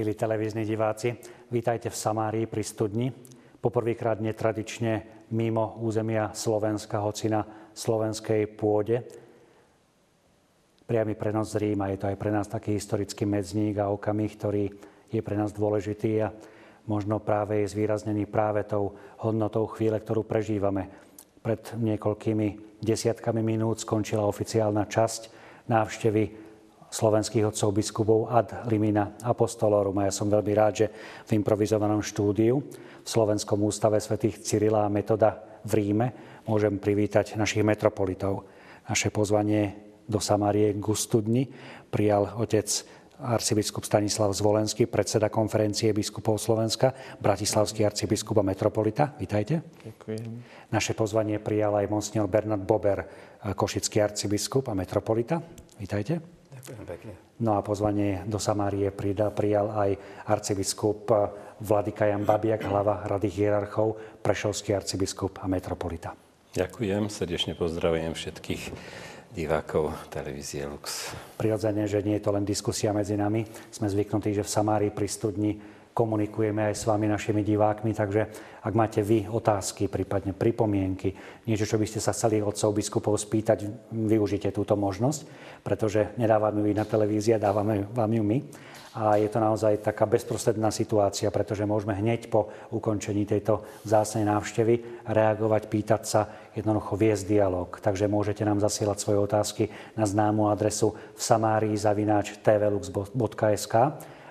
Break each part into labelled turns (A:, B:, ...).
A: Milí televízni diváci, vítajte v Samárii pri studni. Poprvýkrát netradične mimo územia Slovenska, hoci na slovenskej pôde. Priamy prenos z Ríma, je to aj pre nás taký historický medzník a okamih, ktorý je pre nás dôležitý a možno práve je zvýraznený práve tou hodnotou chvíle, ktorú prežívame. Pred niekoľkými desiatkami minút skončila oficiálna časť návštevy slovenských otcov biskupov ad limina apostolorum. A ja som veľmi rád, že v improvizovanom štúdiu v Slovenskom ústave svätých Cyrila a Metoda v Ríme môžem privítať našich metropolitov. Naše pozvanie do Samárie Gustudni prijal otec arcibiskup Stanislav Zvolenský, predseda konferencie biskupov Slovenska, bratislavský arcibiskup a metropolita. Vítajte.
B: Ďakujem.
A: Naše pozvanie prijal aj monsignor Bernard Bober, košický arcibiskup a metropolita. Vítajte.
B: Ďakujem pekne.
A: No a pozvanie do Samárie prijal aj arcibiskup Vladyka Jan Babiak, hlava Rady hierarchov, prešovský arcibiskup a metropolita.
C: Ďakujem, srdečne pozdravujem všetkých divákov televízie Lux.
A: Prirodzene, že nie je to len diskusia medzi nami. Sme zvyknutí, že v Samárii pri studni komunikujeme aj s vami, našimi divákmi, takže ak máte vy otázky, prípadne pripomienky, niečo, čo by ste sa chceli otcov biskupov spýtať, využite túto možnosť, pretože nedávame ju na televízia, dávame vám ju my. A je to naozaj taká bezprostredná situácia, pretože môžeme hneď po ukončení tejto zásnej návštevy reagovať, pýtať sa, jednoducho viesť dialog. Takže môžete nám zasielať svoje otázky na známu adresu v samárii zavináč tvlux.sk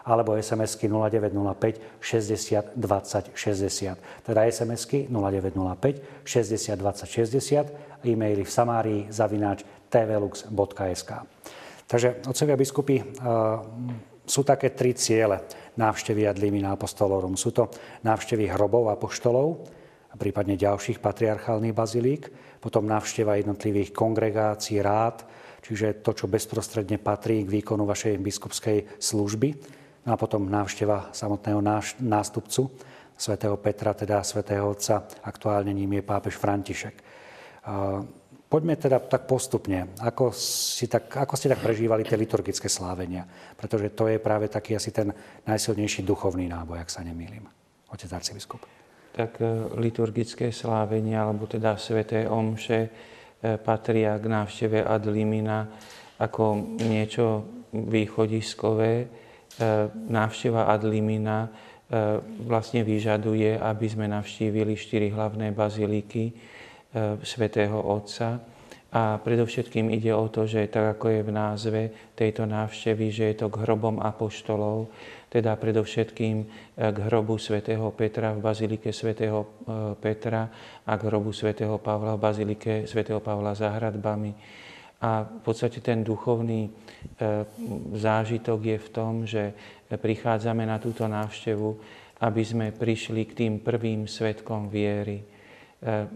A: alebo SMS-ky 0905 60 20 60. Teda SMS-ky 0905 60 20 60, e-maily v samárii zavináč tvlux.sk. Takže, otcovia biskupy, sú také tri ciele návštevy ad limina apostolorum. Sú to návštevy hrobov a prípadne ďalších patriarchálnych bazilík, potom návšteva jednotlivých kongregácií, rád, čiže to, čo bezprostredne patrí k výkonu vašej biskupskej služby No a potom návšteva samotného nástupcu svätého Petra, teda svätého Otca, aktuálne ním je pápež František. Poďme teda tak postupne. Ako, si tak, ako ste tak prežívali tie liturgické slávenia? Pretože to je práve taký asi ten najsilnejší duchovný náboj, ak sa nemýlim. Otec arcibiskup.
B: Tak e, liturgické slávenia, alebo teda sveté omše, e, patria k návšteve ad limina ako niečo východiskové, návšteva ad limina e, vlastne vyžaduje, aby sme navštívili štyri hlavné baziliky e, svätého Otca. A predovšetkým ide o to, že tak ako je v názve tejto návštevy, že je to k hrobom apoštolov, teda predovšetkým k hrobu svätého Petra v bazilike svätého Petra a k hrobu svätého Pavla v bazilike svätého Pavla za hradbami. A v podstate ten duchovný E, zážitok je v tom, že prichádzame na túto návštevu, aby sme prišli k tým prvým svetkom viery. E,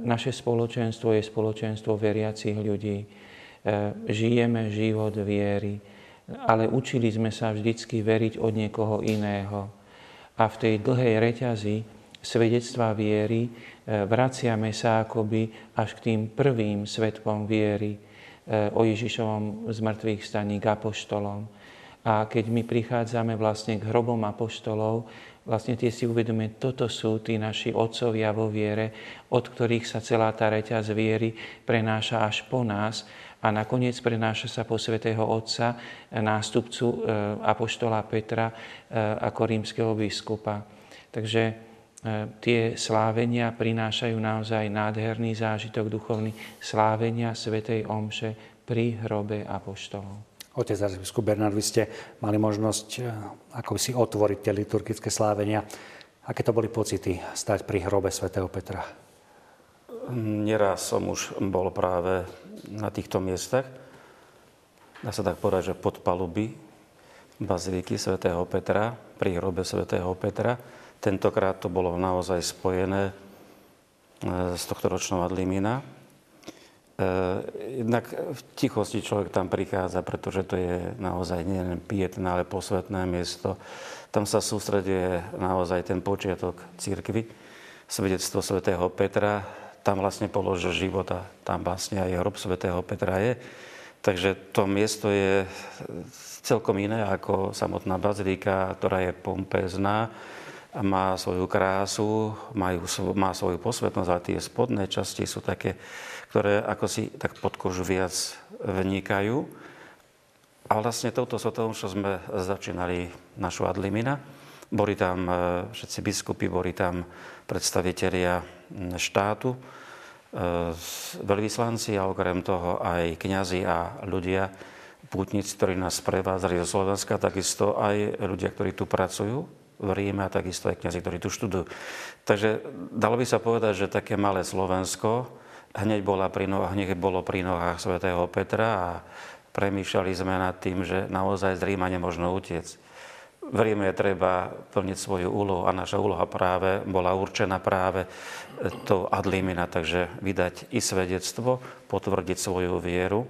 B: naše spoločenstvo je spoločenstvo veriacich ľudí. E, žijeme život viery, ale učili sme sa vždycky veriť od niekoho iného. A v tej dlhej reťazi svedectva viery vraciame sa akoby až k tým prvým svetkom viery o Ježišovom zmrtvých staní k apoštolom. A keď my prichádzame vlastne k hrobom apoštolov, vlastne tie si uvedomíme, toto sú tí naši otcovia vo viere, od ktorých sa celá tá reťaz viery prenáša až po nás a nakoniec prenáša sa po svätého Otca, nástupcu e, apoštola Petra ako rímskeho biskupa. Takže tie slávenia prinášajú naozaj nádherný zážitok duchovný slávenia Svetej Omše pri hrobe Apoštolov.
A: Otec arcibiskup Bernard, vy ste mali možnosť e, ako si otvoriť tie liturgické slávenia. Aké to boli pocity stať pri hrobe svätého Petra?
D: Neraz som už bol práve na týchto miestach. Dá sa tak povedať, že pod paluby baziliky svätého Petra, pri hrobe svätého Petra Tentokrát to bolo naozaj spojené e, s tohto ročnou Adlimina. E, jednak v tichosti človek tam prichádza, pretože to je naozaj nielen pietné, ale posvetné miesto. Tam sa sústreduje naozaj ten počiatok církvy, svedectvo svätého Petra. Tam vlastne položil život a tam vlastne aj hrob svätého Petra je. Takže to miesto je celkom iné ako samotná bazilika, ktorá je pompezná má svoju krásu, majú, má svoju posvetnosť, ale tie spodné časti sú také, ktoré ako si tak pod kožu viac vnikajú. A vlastne touto sotou, čo sme začínali našu Adlimina, boli tam e, všetci biskupy, boli tam predstavitelia štátu, e, veľvyslanci a okrem toho aj kňazi a ľudia, pútnici, ktorí nás prevádzali do Slovenska, takisto aj ľudia, ktorí tu pracujú v Ríme a takisto aj kňazi, ktorí tu študujú. Takže dalo by sa povedať, že také malé Slovensko hneď, bola pri nohách, hneď bolo pri nohách svätého Petra a premýšľali sme nad tým, že naozaj z Ríma nemožno utiecť. V Ríme treba plniť svoju úlohu a naša úloha práve bola určená práve to ad limina, takže vydať i svedectvo, potvrdiť svoju vieru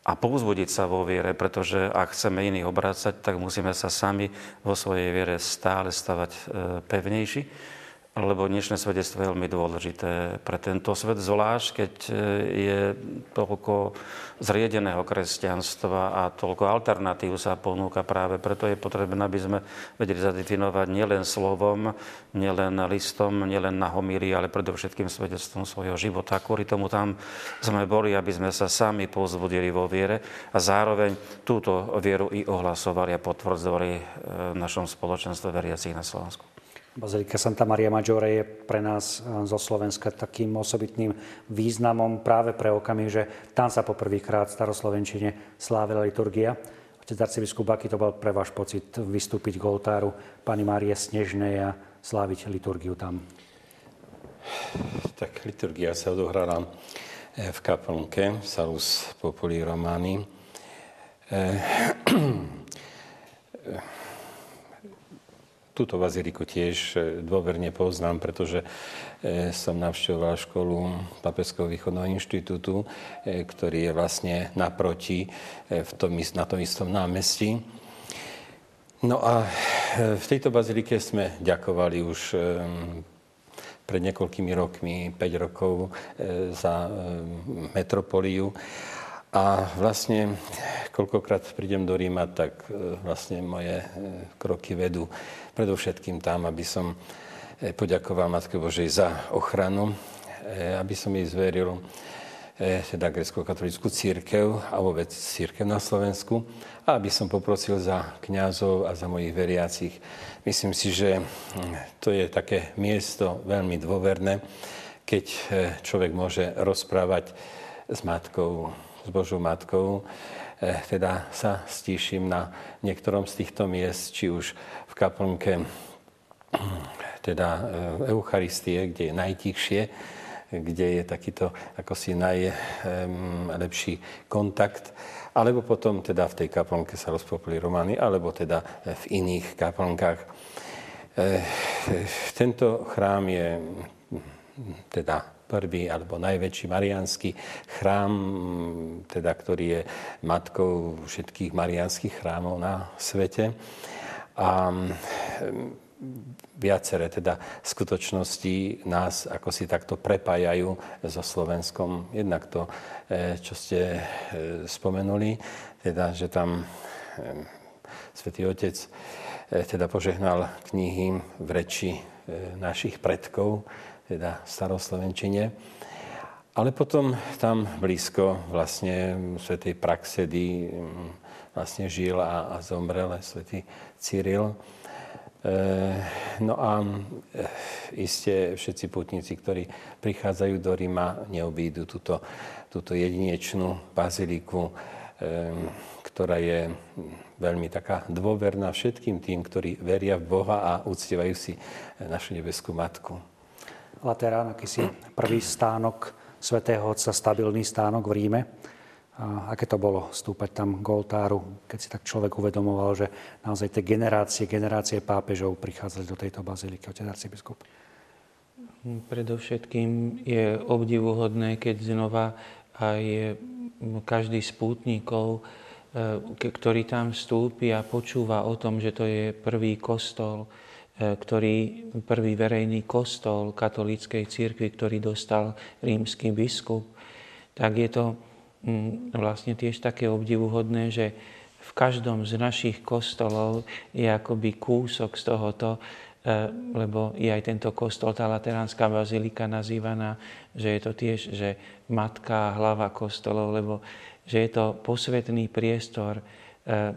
D: a povzbudiť sa vo viere, pretože ak chceme iných obrácať, tak musíme sa sami vo svojej viere stále stavať e, pevnejší lebo dnešné svedectvo je veľmi dôležité pre tento svet, zvlášť keď e, je toľko zriedeného kresťanstva a toľko alternatív sa ponúka práve. Preto je potrebné, aby sme vedeli zadefinovať nielen slovom, nielen listom, nielen na homírii, ale predovšetkým svedectvom svojho života. Kvôli tomu tam sme boli, aby sme sa sami pozbudili vo viere a zároveň túto vieru i ohlasovali a potvrdzovali e, v našom spoločenstve veriacich na Slovensku.
A: Bazilika Santa Maria Maggiore je pre nás eh, zo Slovenska takým osobitným významom práve pre okamih, že tam sa poprvýkrát v staroslovenčine slávila liturgia. Otec arcibiskup, aký to bol pre váš pocit vystúpiť k oltáru Pani Márie Snežnej a sláviť liturgiu tam?
C: Tak liturgia sa odohrala eh, v kaplnke Salus Populi Romani. Eh, túto baziliku tiež e, dôverne poznám, pretože e, som navštevoval školu Papežského východného inštitútu, e, ktorý je vlastne naproti v tom, na tom istom námestí. No a v tejto bazilike sme ďakovali už pred niekoľkými rokmi, 5 rokov, za metropoliu. A vlastne, koľkokrát prídem do Ríma, tak vlastne moje kroky vedú predovšetkým tam, aby som e, poďakoval Matke Božej za ochranu, e, aby som jej zveril e, teda grecko-katolickú církev a vôbec církev na Slovensku a aby som poprosil za kňazov a za mojich veriacich. Myslím si, že to je také miesto veľmi dôverné, keď človek môže rozprávať s matkou, s Božou matkou, teda sa stíšim na niektorom z týchto miest, či už v kaplnke teda eh, Eucharistie, kde je najtichšie, kde je takýto ako si najlepší kontakt, alebo potom teda v tej kaplnke sa rozpopli romány, alebo teda v iných kaplnkách. Eh, tento chrám je teda prvý alebo najväčší mariánsky chrám, teda, ktorý je matkou všetkých mariánskych chrámov na svete. A viaceré teda skutočnosti nás ako si takto prepájajú so Slovenskom. Jednak to, e, čo ste e, spomenuli, teda, že tam e, Svetý Otec teda požehnal knihy v reči našich predkov, teda staroslovenčine. Ale potom tam blízko vlastne svetej Praxedy vlastne žil a, a zomrel svätý Cyril. E, no a e, iste všetci putníci, ktorí prichádzajú do Ríma, neobídu túto, túto jedinečnú baziliku, e, ktorá je veľmi taká dôverná všetkým tým, ktorí veria v Boha a uctievajú si našu nebeskú Matku.
A: Laterán, akýsi prvý stánok svätého Otca, stabilný stánok v Ríme. A aké to bolo stúpať tam k oltáru, keď si tak človek uvedomoval, že naozaj tie generácie, generácie pápežov prichádzali do tejto baziliky, otec arcibiskup?
B: Predovšetkým je obdivuhodné, keď znova aj každý z pútnikov, e, ktorý tam vstúpi a počúva o tom, že to je prvý kostol, ktorý, prvý verejný kostol katolíckej církvy, ktorý dostal rímsky biskup, tak je to mm, vlastne tiež také obdivuhodné, že v každom z našich kostolov je akoby kúsok z tohoto, e, lebo je aj tento kostol, tá Lateránska bazilika nazývaná, že je to tiež, že matka a hlava kostolov, lebo že je to posvetný priestor, e,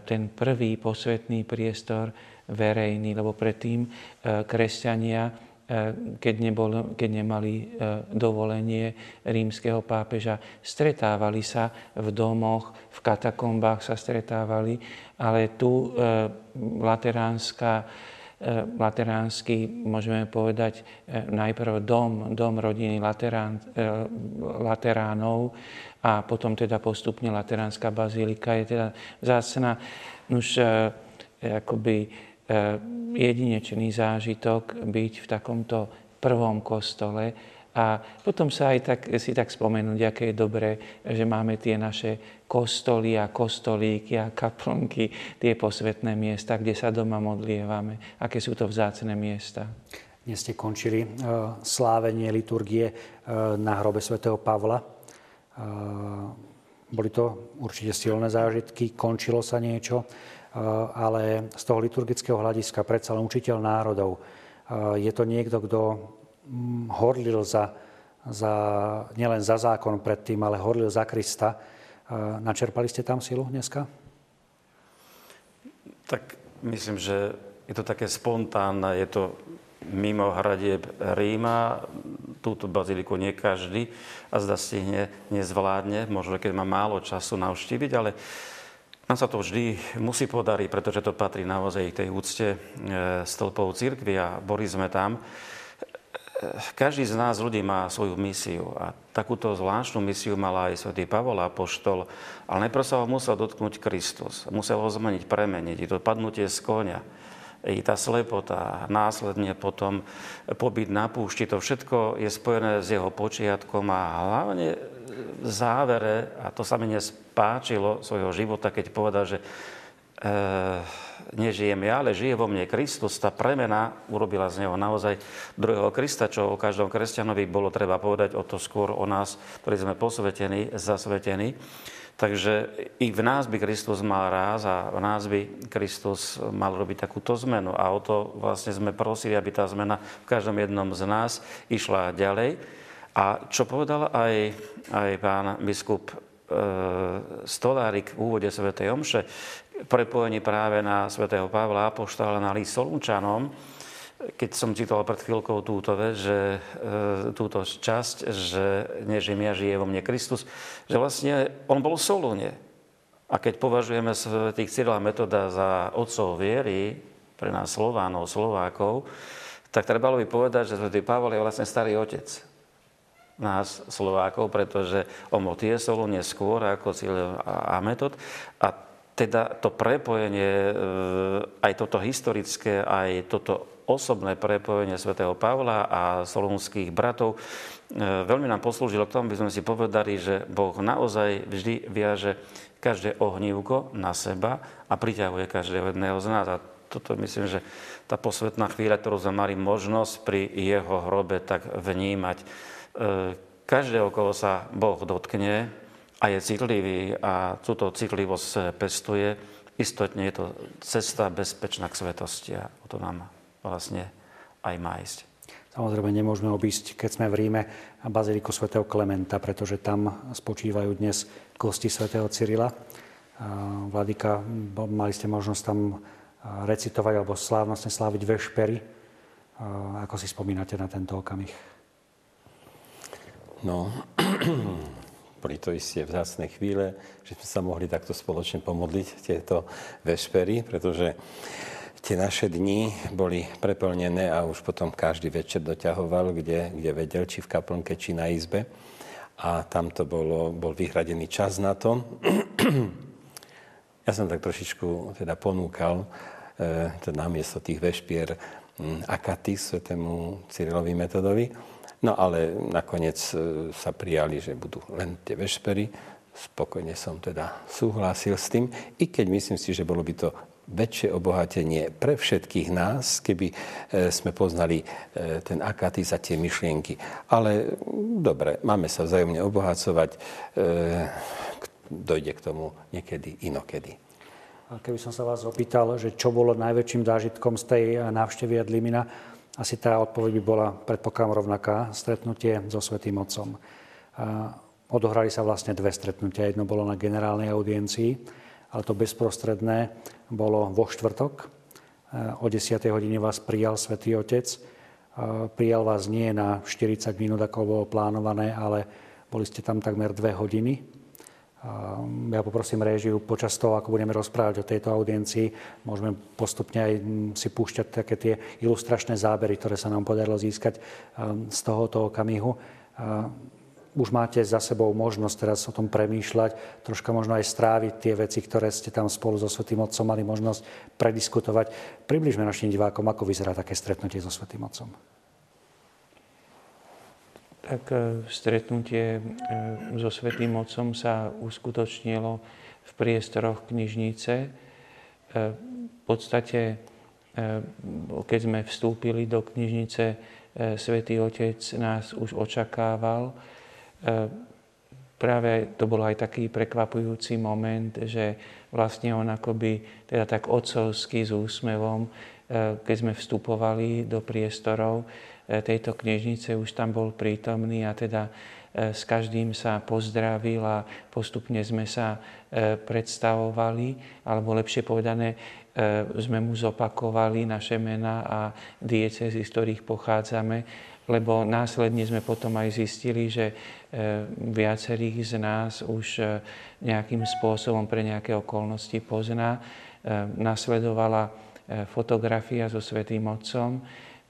B: ten prvý posvetný priestor verejný, lebo predtým e, kresťania keď, nebol, keď nemali dovolenie rímskeho pápeža. Stretávali sa v domoch, v katakombách sa stretávali, ale tu lateránska lateránsky, môžeme povedať, najprv dom, dom rodiny laterán, lateránov a potom teda postupne lateránska bazilika je teda zácna. Už akoby jedinečný zážitok byť v takomto prvom kostole a potom sa aj tak, si tak spomenúť, aké je dobré, že máme tie naše kostoly a kostolíky a kaplnky, tie posvetné miesta, kde sa doma modlievame. Aké sú to vzácne miesta.
A: Dnes ste končili uh, slávenie liturgie uh, na hrobe svätého Pavla. Uh, boli to určite silné zážitky, končilo sa niečo, ale z toho liturgického hľadiska predsa len učiteľ národov. Je to niekto, kto mm, horlil za, za, nielen za zákon predtým, ale horlil za Krista. Načerpali ste tam silu dneska?
D: Tak myslím, že je to také spontánne, je to mimo hradieb Ríma, túto baziliku nie každý a zda stihne, nezvládne, možno keď má málo času navštíviť, ale nám sa to vždy musí podariť, pretože to patrí naozaj tej úcte e, stĺpov církvy a boli sme tam. E, každý z nás ľudí má svoju misiu a takúto zvláštnu misiu mal aj svätý Pavol Apoštol, ale najprv sa ho musel dotknúť Kristus. Musel ho zmeniť, premeniť. I to padnutie z konia, i tá slepota, následne potom pobyt na púšti, to všetko je spojené s jeho počiatkom a hlavne v závere, a to sa mi dnes páčilo svojho života, keď povedal, že e, nežijem ja, ale žije vo mne Kristus. Tá premena urobila z neho naozaj druhého Krista, čo o každom kresťanovi bolo treba povedať, o to skôr o nás, ktorí sme posvetení, zasvetení. Takže i v nás by Kristus mal ráz a v nás by Kristus mal robiť takúto zmenu. A o to vlastne sme prosili, aby tá zmena v každom jednom z nás išla ďalej. A čo povedal aj, aj pán biskup e, Stolárik v úvode Sv. Omše, prepojení práve na svätého Pavla Apoštola na list Solunčanom, keď som čítal pred chvíľkou túto vec, že, e, túto časť, že nežím ja, žije vo mne Kristus, že vlastne on bol v Solúne. A keď považujeme tých Cyrila metoda za otcov viery, pre nás Slovánov, Slovákov, tak trebalo by povedať, že svätý Pavol je vlastne starý otec nás Slovákov, pretože on bol tiesol neskôr ako Cíl a Metod. A teda to prepojenie, e, aj toto historické, aj toto osobné prepojenie svätého Pavla a solúnskych bratov e, veľmi nám poslúžilo k tomu, aby sme si povedali, že Boh naozaj vždy viaže každé ohnívko na seba a priťahuje každého jedného z nás. A toto myslím, že tá posvetná chvíľa, ktorú sme mali možnosť pri jeho hrobe tak vnímať, každého, koho sa Boh dotkne a je citlivý a túto citlivosť pestuje, istotne je to cesta bezpečná k svetosti a o to nám vlastne aj má ísť.
A: Samozrejme nemôžeme obísť, keď sme v Ríme, baziliku svätého Klementa, pretože tam spočívajú dnes kosti svätého Cyrila. Vladika, mali ste možnosť tam recitovať alebo slávnostne sláviť vešpery. Ako si spomínate na tento okamih?
C: No, boli to isté vzácne chvíle, že sme sa mohli takto spoločne pomodliť tieto vešpery, pretože tie naše dni boli preplnené a už potom každý večer doťahoval, kde, kde vedel, či v kaplnke, či na izbe. A tam to bolo, bol vyhradený čas na to. ja som tak trošičku teda ponúkal e, teda namiesto tých vešpier m, akaty svetému Cyrilovi metodovi No ale nakoniec e, sa prijali, že budú len tie vešpery. Spokojne som teda súhlasil s tým, i keď myslím si, že bolo by to väčšie obohatenie pre všetkých nás, keby e, sme poznali e, ten akatis a tie myšlienky. Ale dobre, máme sa vzájomne obohacovať, dojde k tomu niekedy inokedy.
A: Keby som sa vás opýtal, že čo bolo najväčším zážitkom z tej návštevy Adlimina, asi tá odpoveď by bola, predpokladám, rovnaká, stretnutie so Svetým Otcom. Odohrali sa vlastne dve stretnutia. Jedno bolo na generálnej audiencii, ale to bezprostredné bolo vo štvrtok. O 10. hodine vás prijal Svetý Otec. Prijal vás nie na 40 minút, ako bolo plánované, ale boli ste tam takmer dve hodiny. E, ja poprosím réžiu, počas toho, ako budeme rozprávať o tejto audiencii, môžeme postupne aj si púšťať také tie ilustračné zábery, ktoré sa nám podarilo získať z tohoto okamihu už máte za sebou možnosť teraz o tom premýšľať, troška možno aj stráviť tie veci, ktoré ste tam spolu so Svetým Otcom mali možnosť prediskutovať. Približme našim divákom, ako vyzerá také stretnutie so Svetým Otcom.
B: Tak e, stretnutie e, so Svetým Otcom sa uskutočnilo v priestoroch knižnice. E, v podstate, keď sme vstúpili do knižnice, Svetý Otec nás už očakával práve to bol aj taký prekvapujúci moment, že vlastne on akoby teda tak otcovský s úsmevom, keď sme vstupovali do priestorov tejto knižnice, už tam bol prítomný a teda s každým sa pozdravil a postupne sme sa predstavovali, alebo lepšie povedané, sme mu zopakovali naše mená a diecezy, z ktorých pochádzame, lebo následne sme potom aj zistili, že E, viacerých z nás už e, nejakým spôsobom pre nejaké okolnosti pozná. E, nasledovala fotografia so Svetým Otcom,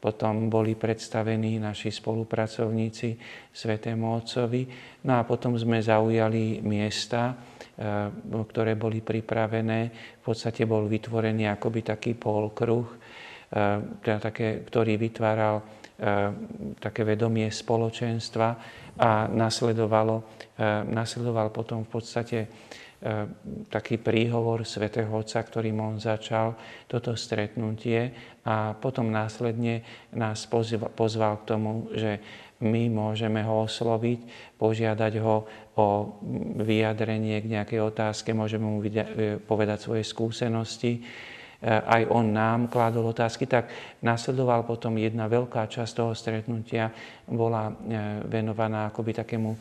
B: potom boli predstavení naši spolupracovníci Svetému Otcovi, no a potom sme zaujali miesta, ktoré boli pripravené. V podstate bol vytvorený akoby taký polkruh, teda také, ktorý vytváral také vedomie spoločenstva, a nasledovalo, e, nasledoval potom v podstate e, taký príhovor svätého Otca, ktorým on začal toto stretnutie a potom následne nás pozval k tomu, že my môžeme ho osloviť, požiadať ho o vyjadrenie k nejakej otázke, môžeme mu e, povedať svoje skúsenosti aj on nám kládol otázky, tak nasledoval potom jedna veľká časť toho stretnutia, bola e, venovaná akoby takému e,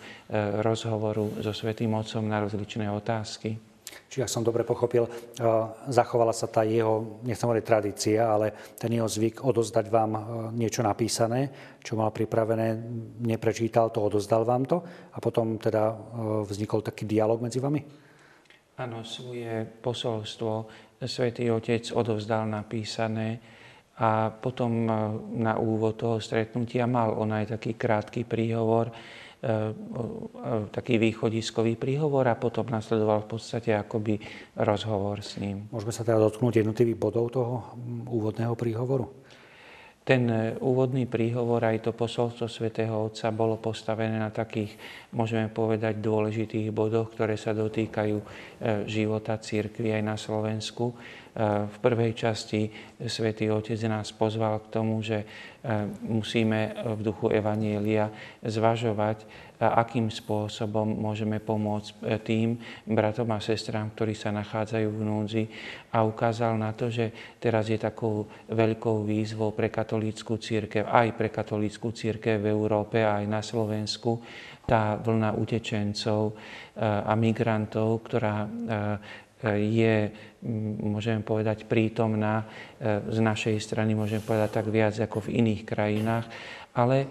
B: rozhovoru so Svetým Otcom na rozličné otázky.
A: Čiže ak som dobre pochopil, zachovala sa tá jeho, nechcem hovoriť tradícia, ale ten jeho zvyk odozdať vám niečo napísané, čo mal pripravené, neprečítal to, odozdal vám to a potom teda vznikol taký dialog medzi vami?
B: Áno, svoje posolstvo svätý Otec odovzdal napísané a potom e, na úvod toho stretnutia mal on aj taký krátky príhovor, e, taký východiskový príhovor a potom nasledoval v podstate akoby rozhovor s ním.
A: Môžeme sa teda dotknúť jednotlivých bodov toho úvodného príhovoru?
B: Ten e, úvodný príhovor, aj to posolstvo svätého Otca bolo postavené na takých, môžeme povedať, dôležitých bodoch, ktoré sa dotýkajú e, života církvy aj na Slovensku. E, v prvej časti svätý Otec nás pozval k tomu, že musíme v duchu Evanielia zvažovať akým spôsobom môžeme pomôcť e, tým bratom a sestrám, ktorí sa nachádzajú v núdzi. A ukázal na to, že teraz je takou veľkou výzvou pre katolícku církev, aj pre katolícku církev v Európe, aj na Slovensku, tá vlna utečencov e, a migrantov, ktorá e, je, môžeme povedať, prítomná z našej strany, môžeme povedať tak viac ako v iných krajinách ale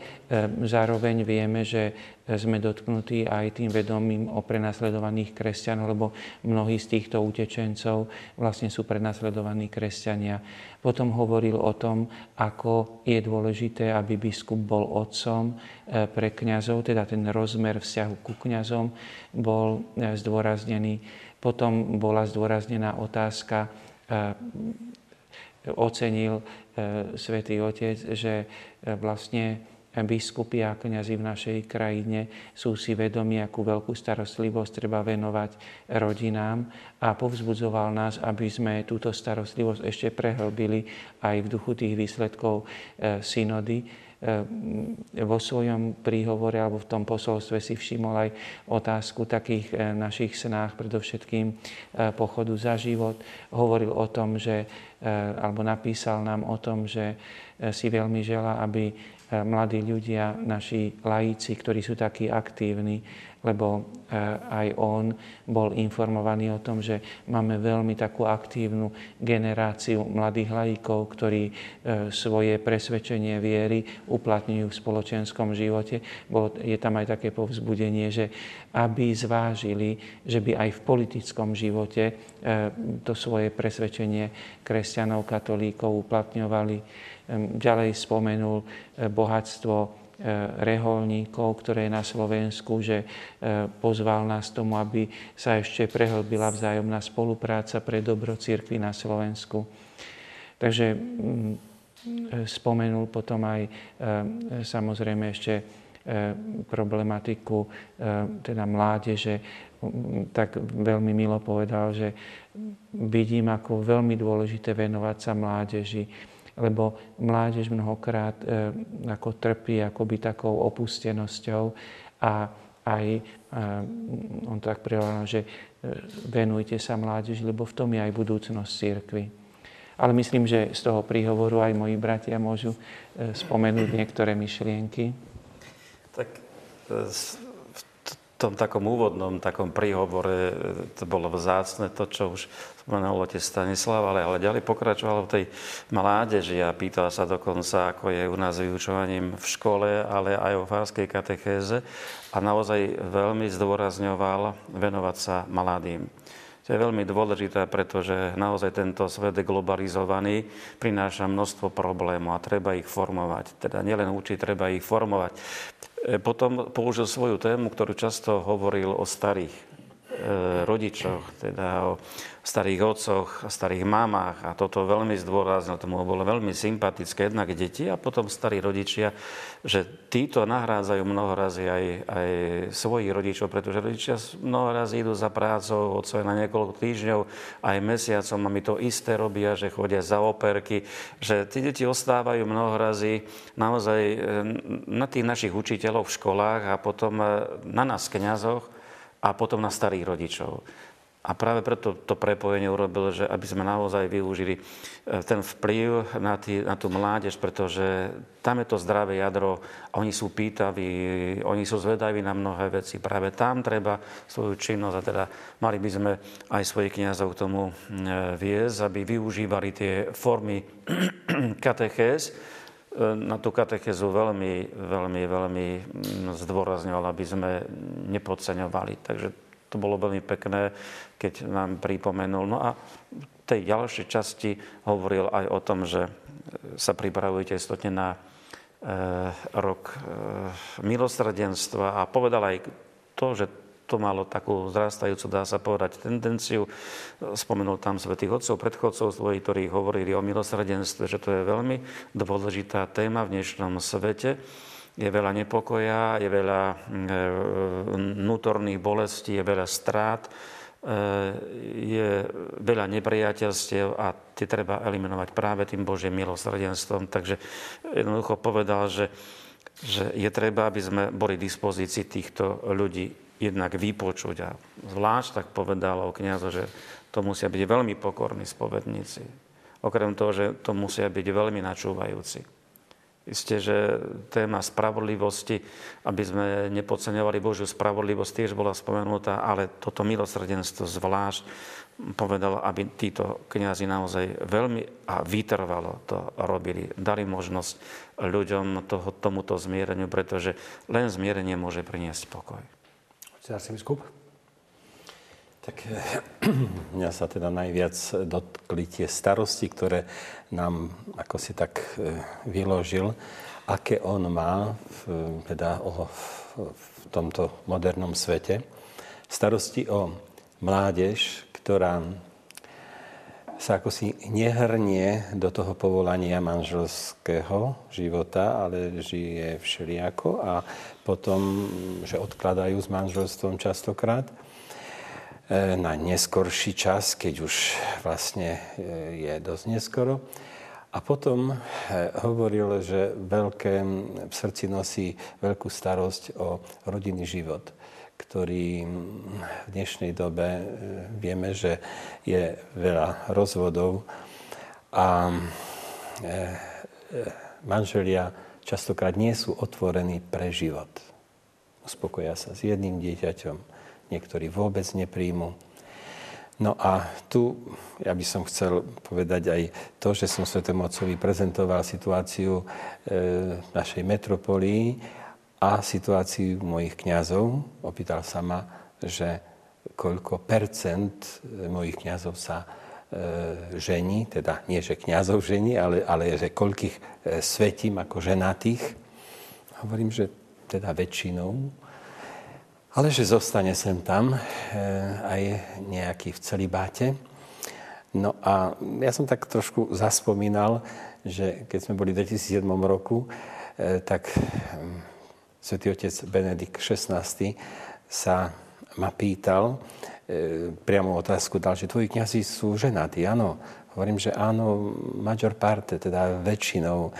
B: zároveň vieme, že sme dotknutí aj tým vedomím o prenasledovaných kresťanoch, lebo mnohí z týchto utečencov vlastne sú prenasledovaní kresťania. Potom hovoril o tom, ako je dôležité, aby biskup bol otcom e, pre kňazov, teda ten rozmer vzťahu ku kňazom bol e, zdôraznený. Potom bola zdôraznená otázka, e, ocenil svätý Otec, že vlastne biskupy a kniazy v našej krajine sú si vedomi, akú veľkú starostlivosť treba venovať rodinám a povzbudzoval nás, aby sme túto starostlivosť ešte prehlbili aj v duchu tých výsledkov synody. E, vo svojom príhovore alebo v tom posolstve si všimol aj otázku takých e, našich snách, predovšetkým pochodu za život. Hovoril o tom, že, alebo napísal nám o tom, že si veľmi žela, aby mladí ľudia, naši laici, ktorí sú takí aktívni, lebo eh, aj on bol informovaný o tom, že máme veľmi takú aktívnu generáciu mladých laikov, ktorí eh, svoje presvedčenie viery uplatňujú v spoločenskom živote. Je tam aj také povzbudenie, že aby zvážili, že by aj v politickom živote eh, to svoje presvedčenie kresťanov, katolíkov uplatňovali Ďalej spomenul e, bohatstvo e, reholníkov, ktoré je na Slovensku, že e, pozval nás tomu, aby sa ešte prehlbila vzájomná spolupráca pre dobro církvy na Slovensku. Takže mm, spomenul potom aj samozrejme ešte problematiku teda mládeže, tak veľmi milo povedal, že vidím ako veľmi dôležité venovať sa mládeži, lebo mládež mnohokrát e, ako trpí akoby takou opustenosťou a aj e, on tak prihovoril, že e, venujte sa mládeži, lebo v tom je aj budúcnosť církvy. Ale myslím, že z toho príhovoru aj moji bratia môžu e, spomenúť niektoré myšlienky.
D: Tak tom takom úvodnom takom príhovore e, to bolo vzácne, to, čo už spomenul otec Stanislav, ale, ale ďalej pokračoval v tej mládeži a pýtal sa dokonca, ako je u nás vyučovaním v škole, ale aj o fárskej katechéze a naozaj veľmi zdôrazňoval venovať sa mladým. To je veľmi dôležité, pretože naozaj tento svet je globalizovaný, prináša množstvo problémov a treba ich formovať. Teda nielen učiť, treba ich formovať. E, potom použil svoju tému, ktorú často hovoril o starých rodičoch, teda o starých otcoch, starých mamách. A toto veľmi zdôraznil, tomu bolo veľmi sympatické jednak deti a potom starí rodičia, že títo nahrádzajú mnohorazí aj, aj svojich rodičov, pretože rodičia mnohorazí idú za prácou, otcovia na niekoľko týždňov, aj mesiacom a my to isté robia, že chodia za operky, že tí deti ostávajú mnohorazí naozaj e, na tých našich učiteľov v školách a potom e, na nás, kňazoch, a potom na starých rodičov. A práve preto to prepojenie urobil, že aby sme naozaj využili e, ten vplyv na, tý, na tú mládež, pretože tam je to zdravé jadro, oni sú pýtaví, oni sú zvedaví na mnohé veci. Práve tam treba svoju činnosť a teda mali by sme aj svojich kniazov k tomu e, viesť, aby využívali tie formy katechéz, na tú katechezu veľmi, veľmi, veľmi zdôrazňoval, aby sme nepodceňovali. Takže to bolo veľmi pekné, keď nám pripomenul. No a v tej ďalšej časti hovoril aj o tom, že sa pripravujete istotne na e, rok e, milosrdenstva a povedal aj to, že to malo takú zrastajúcu, dá sa povedať, tendenciu. Spomenul tam svetých otcov, predchodcov svojich, ktorí hovorili o milosrdenstve, že to je veľmi dôležitá téma v dnešnom svete je veľa nepokoja, je veľa mm, e, vnútorných bolestí, je veľa strát, e, je veľa nepriateľstiev a tie treba eliminovať práve tým Božím milosrdenstvom. Takže jednoducho povedal, že, že je treba, aby sme boli v dispozícii týchto ľudí jednak vypočuť. A zvlášť tak povedal o kniazo, že to musia byť veľmi pokorní spovedníci. Okrem toho, že to musia byť veľmi načúvajúci. Isté, že téma spravodlivosti, aby sme nepodceňovali Božiu spravodlivosť, tiež bola spomenutá, ale toto milosrdenstvo zvlášť povedal, aby títo kniazy naozaj veľmi a vytrvalo to robili. Dali možnosť ľuďom toho, tomuto zmiereniu, pretože len zmierenie môže priniesť pokoj.
A: Arcibiskup?
C: Tak mňa sa teda najviac dotkli tie starosti, ktoré nám ako si tak e, vyložil, aké on má v, teda o, v tomto modernom svete. Starosti o mládež, ktorá sa ako si nehrnie do toho povolania manželského života, ale žije všelijako a potom, že odkladajú s manželstvom častokrát e, na neskorší čas, keď už vlastne e, je dosť neskoro. A potom e, hovoril, že veľké, v srdci nosí veľkú starosť o rodinný život ktorý v dnešnej dobe vieme, že je veľa rozvodov a manželia častokrát nie sú otvorení pre život. Uspokoja sa s jedným dieťaťom, niektorí vôbec nepríjmu. No a tu ja by som chcel povedať aj to, že som Svetom Otcovi prezentoval situáciu e, našej metropolii a situáciu mojich kňazov. Opýtal sa ma, že koľko percent mojich kňazov sa žení, teda nie, že kňazov žení, ale, ale že koľkých e, svetím ako ženatých. Hovorím, že teda väčšinou, ale že zostane sem tam e, aj nejaký v celibáte. No a ja som tak trošku zaspomínal, že keď sme boli v 2007 roku, e, tak svätý otec Benedikt XVI sa ma pýtal, e, priamo otázku dal, že tvoji kniazy sú ženatí. Áno, hovorím, že áno, major parte, teda väčšinou.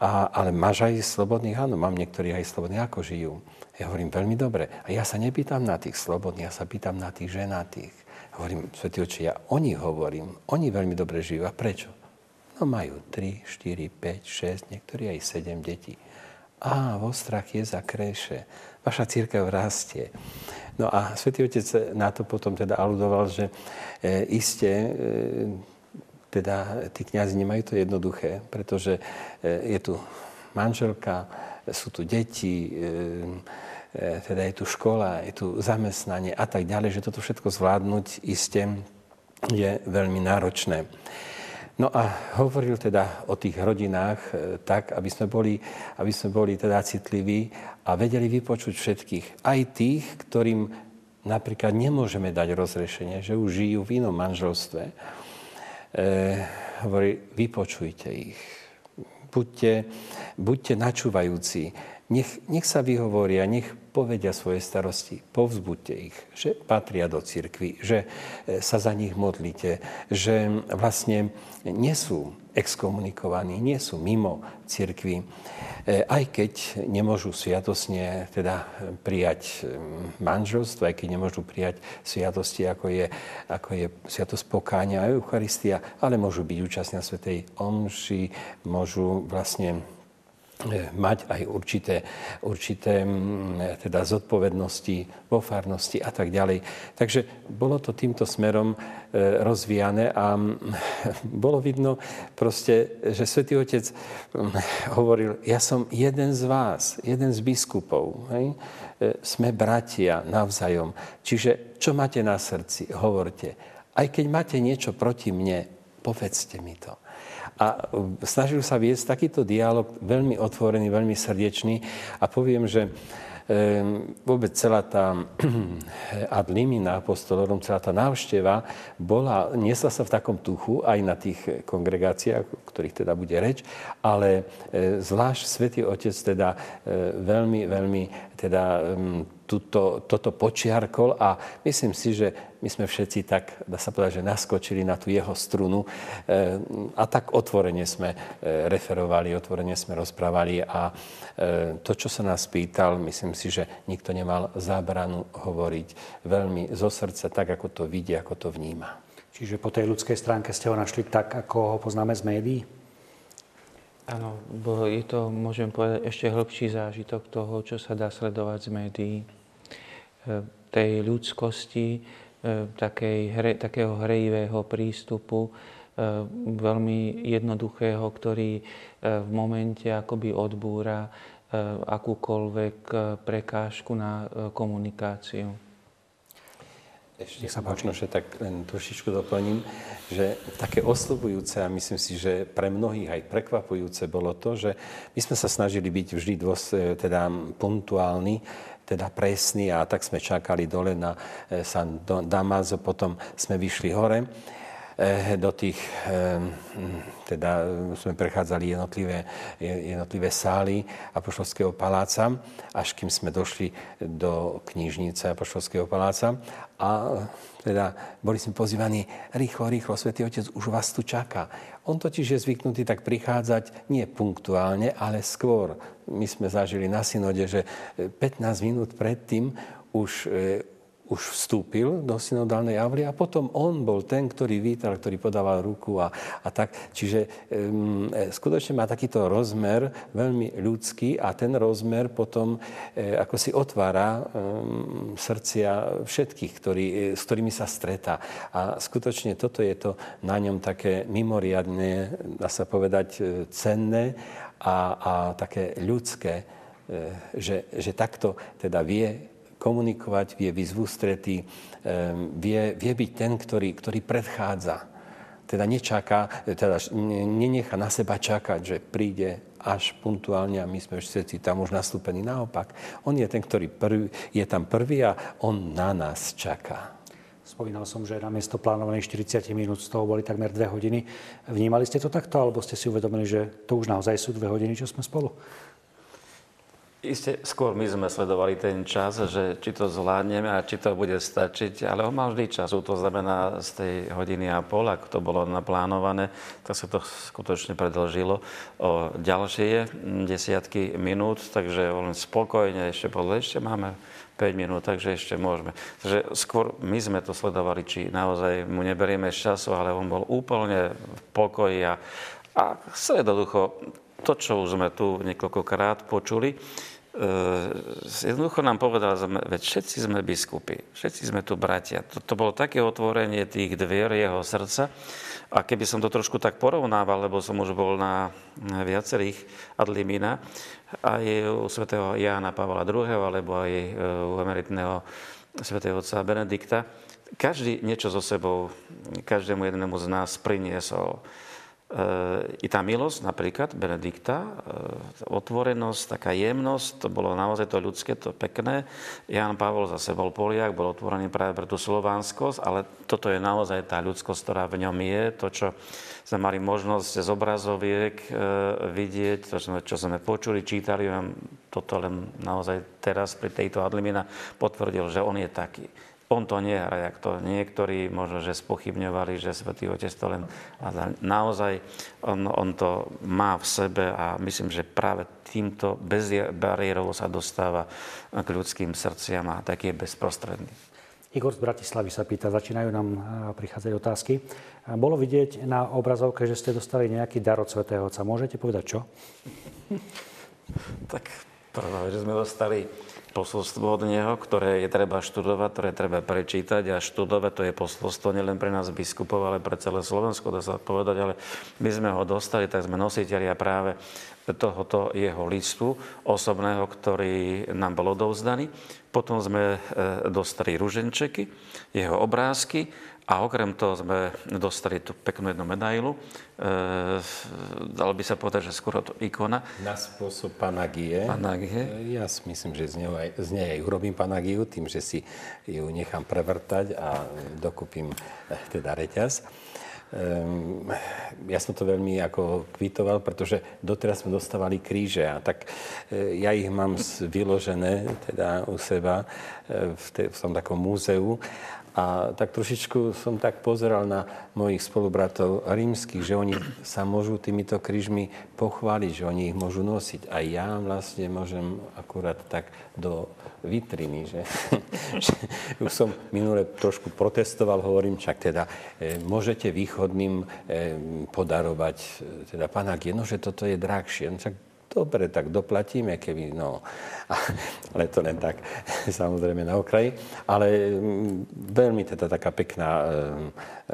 C: A, ale máš aj slobodných? Áno, mám niektorí aj slobodných. Ako žijú? Ja hovorím, veľmi dobre. A ja sa nepýtam na tých slobodných, ja sa pýtam na tých ženatých. Hovorím, svätý oči, ja o nich hovorím. Oni veľmi dobre žijú. A prečo? No majú 3, 4, 5, 6, niektorí aj 7 detí. Á, vo strach je za kréše. Vaša církev rastie. No a svätý Otec na to potom teda aludoval, že e, iste e, teda tí kniazy nemajú to jednoduché, pretože e, je tu manželka, sú tu deti, e, e, teda je tu škola, je tu zamestnanie a tak ďalej, že toto všetko zvládnuť iste je veľmi náročné. No a hovoril teda o tých rodinách e, tak, aby sme boli, aby sme boli teda citliví a vedeli vypočuť všetkých. Aj tých, ktorým napríklad nemôžeme dať rozrešenie, že už žijú v inom manželstve. E, hovorí, vypočujte ich. Buďte, buďte načúvajúci. Nech, nech sa vyhovoria, nech povedia svoje starosti, povzbuďte ich, že patria do cirkvy, že e, sa za nich modlíte, že vlastne nie sú exkomunikovaní, nie sú mimo cirkvy, e, aj keď nemôžu sviatosne teda prijať manželstvo, aj keď nemôžu prijať sviatosti, ako je, ako je sviatosť pokáňa a Eucharistia, ale môžu byť účastní na Svetej Omši, môžu vlastne mať aj určité, určité teda zodpovednosti vo farnosti a tak ďalej. Takže bolo to týmto smerom e, rozvíjane a bolo vidno proste, že Svetý Otec hovoril, ja som jeden z vás, jeden z biskupov. Hej? E, sme bratia navzájom. Čiže čo máte na srdci, hovorte. Aj keď máte niečo proti mne, povedzte mi to. A snažil sa viesť takýto dialog veľmi otvorený, veľmi srdečný. A poviem, že vôbec celá tá ad limina apostolorum, celá tá návšteva bola, niesla sa v takom tuchu aj na tých kongregáciách, o ktorých teda bude reč, ale e, zvlášť Svetý Otec teda e, veľmi, veľmi teda tuto, toto počiarkol a myslím si, že my sme všetci tak, dá sa povedať, že naskočili na tú jeho strunu eh, a tak otvorene sme eh, referovali, otvorene sme rozprávali a eh, to, čo sa nás pýtal, myslím si, že nikto nemal zábranu hovoriť veľmi zo srdca, tak ako to vidí, ako to vníma.
A: Čiže po tej ľudskej stránke ste ho našli tak, ako ho poznáme z médií?
B: Áno, bo je to, môžem povedať, ešte hĺbší zážitok toho, čo sa dá sledovať z médií. Tej ľudskosti, E, takej, hre, takého hrejivého prístupu, e, veľmi jednoduchého, ktorý e, v momente akoby odbúra akúkoľvek prekážku na komunikáciu.
C: Ešte sa možno, že tak len trošičku doplním, že také oslovujúce a myslím si, že pre mnohých aj prekvapujúce bolo to, že my sme sa snažili byť vždy dôs, teda punktuálni teda presný a tak sme čakali dole na e, San Damaso, potom sme vyšli hore. E, do tých, teda sme prechádzali jednotlivé, jednotlivé sály Apoštolského paláca, až kým sme došli do knižnice Apoštolského paláca a teda boli sme pozývaní rýchlo, rýchlo, Svetý Otec už vás tu čaká. On totiž je zvyknutý tak prichádzať nie punktuálne, ale skôr. My sme zažili na synode, že 15 minút predtým už už vstúpil do synodálnej avly a potom on bol ten, ktorý vítal, ktorý podával ruku a, a tak. Čiže um, skutočne má takýto rozmer veľmi ľudský a ten rozmer potom e, ako si otvára um, srdcia všetkých, ktorý, e, s ktorými sa stretá. A skutočne toto je to na ňom také mimoriadne, dá sa povedať, e, cenné a, a také ľudské, e, že, že takto teda vie komunikovať, vie byť vie, vie byť ten, ktorý, ktorý predchádza. Teda nečaká, teda nenechá na seba čakať, že príde až puntuálne a my sme všetci tam už nastúpení. Naopak, on je ten, ktorý prvý, je tam prvý a on na nás čaká.
A: Spomínal som, že na miesto plánovaných 40 minút z toho boli takmer 2 hodiny. Vnímali ste to takto, alebo ste si uvedomili, že to už naozaj sú 2 hodiny, čo sme spolu?
D: Isté, skôr my sme sledovali ten čas, že či to zvládneme a či to bude stačiť, ale on mal vždy času, to znamená z tej hodiny a pol, ako to bolo naplánované, tak sa to skutočne predlžilo o ďalšie desiatky minút, takže on spokojne ešte podľa, ešte máme 5 minút, takže ešte môžeme. Takže skôr my sme to sledovali, či naozaj mu neberieme z času, ale on bol úplne v pokoji a, a jednoducho to, čo už sme tu niekoľkokrát počuli, E, jednoducho nám povedal, že veď všetci sme biskupy, všetci sme tu bratia. To, to bolo také otvorenie tých dvier jeho srdca. A keby som to trošku tak porovnával, lebo som už bol na viacerých adlimina, aj u svätého Jána Pavla II, alebo aj e, u emeritného svätého otca Benedikta, každý niečo so sebou, každému jednému z nás priniesol i tá milosť napríklad Benedikta, e, otvorenosť, taká jemnosť, to bolo naozaj to ľudské, to pekné. Jan Pavol zase bol Poliak, bol otvorený práve pre tú slovanskosť, ale toto je naozaj tá ľudskosť, ktorá v ňom je, to, čo sme mali možnosť z obrazoviek e, vidieť, to, čo sme počuli, čítali, toto len naozaj teraz pri tejto Adlimina potvrdil, že on je taký on to nehra, jak to niektorí možno, že spochybňovali, že Svetý Otec to len... Naozaj on, on to má v sebe a myslím, že práve týmto bez bariérov sa dostáva k ľudským srdciam a taký je bezprostredný.
A: Igor z Bratislavy sa pýta, začínajú nám prichádzať otázky. Bolo vidieť na obrazovke, že ste dostali nejaký dar od Svetého Otca. Môžete povedať čo?
D: tak prvá že sme dostali posolstvo od neho, ktoré je treba študovať, ktoré treba prečítať a študovať. To je posolstvo nielen pre nás biskupov, ale pre celé Slovensko, dá sa povedať. Ale my sme ho dostali, tak sme nositeľia práve tohoto jeho listu osobného, ktorý nám bol odovzdaný. Potom sme e, dostali ruženčeky, jeho obrázky a okrem toho sme dostali tú peknú jednu medailu. E, dalo by sa povedať, že skoro to ikona.
C: Na spôsob panagie.
D: Panagie.
C: Ja si myslím, že z, nej, z nej aj urobím panagiu, tým, že si ju nechám prevrtať a dokúpim e, teda reťaz. Um, ja som to veľmi ako kvitoval, pretože doteraz sme dostávali kríže a tak e, ja ich mám vyložené teda u seba e, v, te, v tom takom múzeu a tak trošičku som tak pozeral na mojich spolubratov rímskych, že oni sa môžu týmito krížmi pochváliť, že oni ich môžu nosiť. A ja vlastne môžem akurát tak do vitriny, že, že už som minule trošku protestoval, hovorím, čak teda e, môžete východným e, podarovať e, teda panagie, no že toto je drahšie. No, dobre, tak doplatíme, keby, no. Ale to len tak, samozrejme na okraji. Ale mm, veľmi teda taká pekná, e,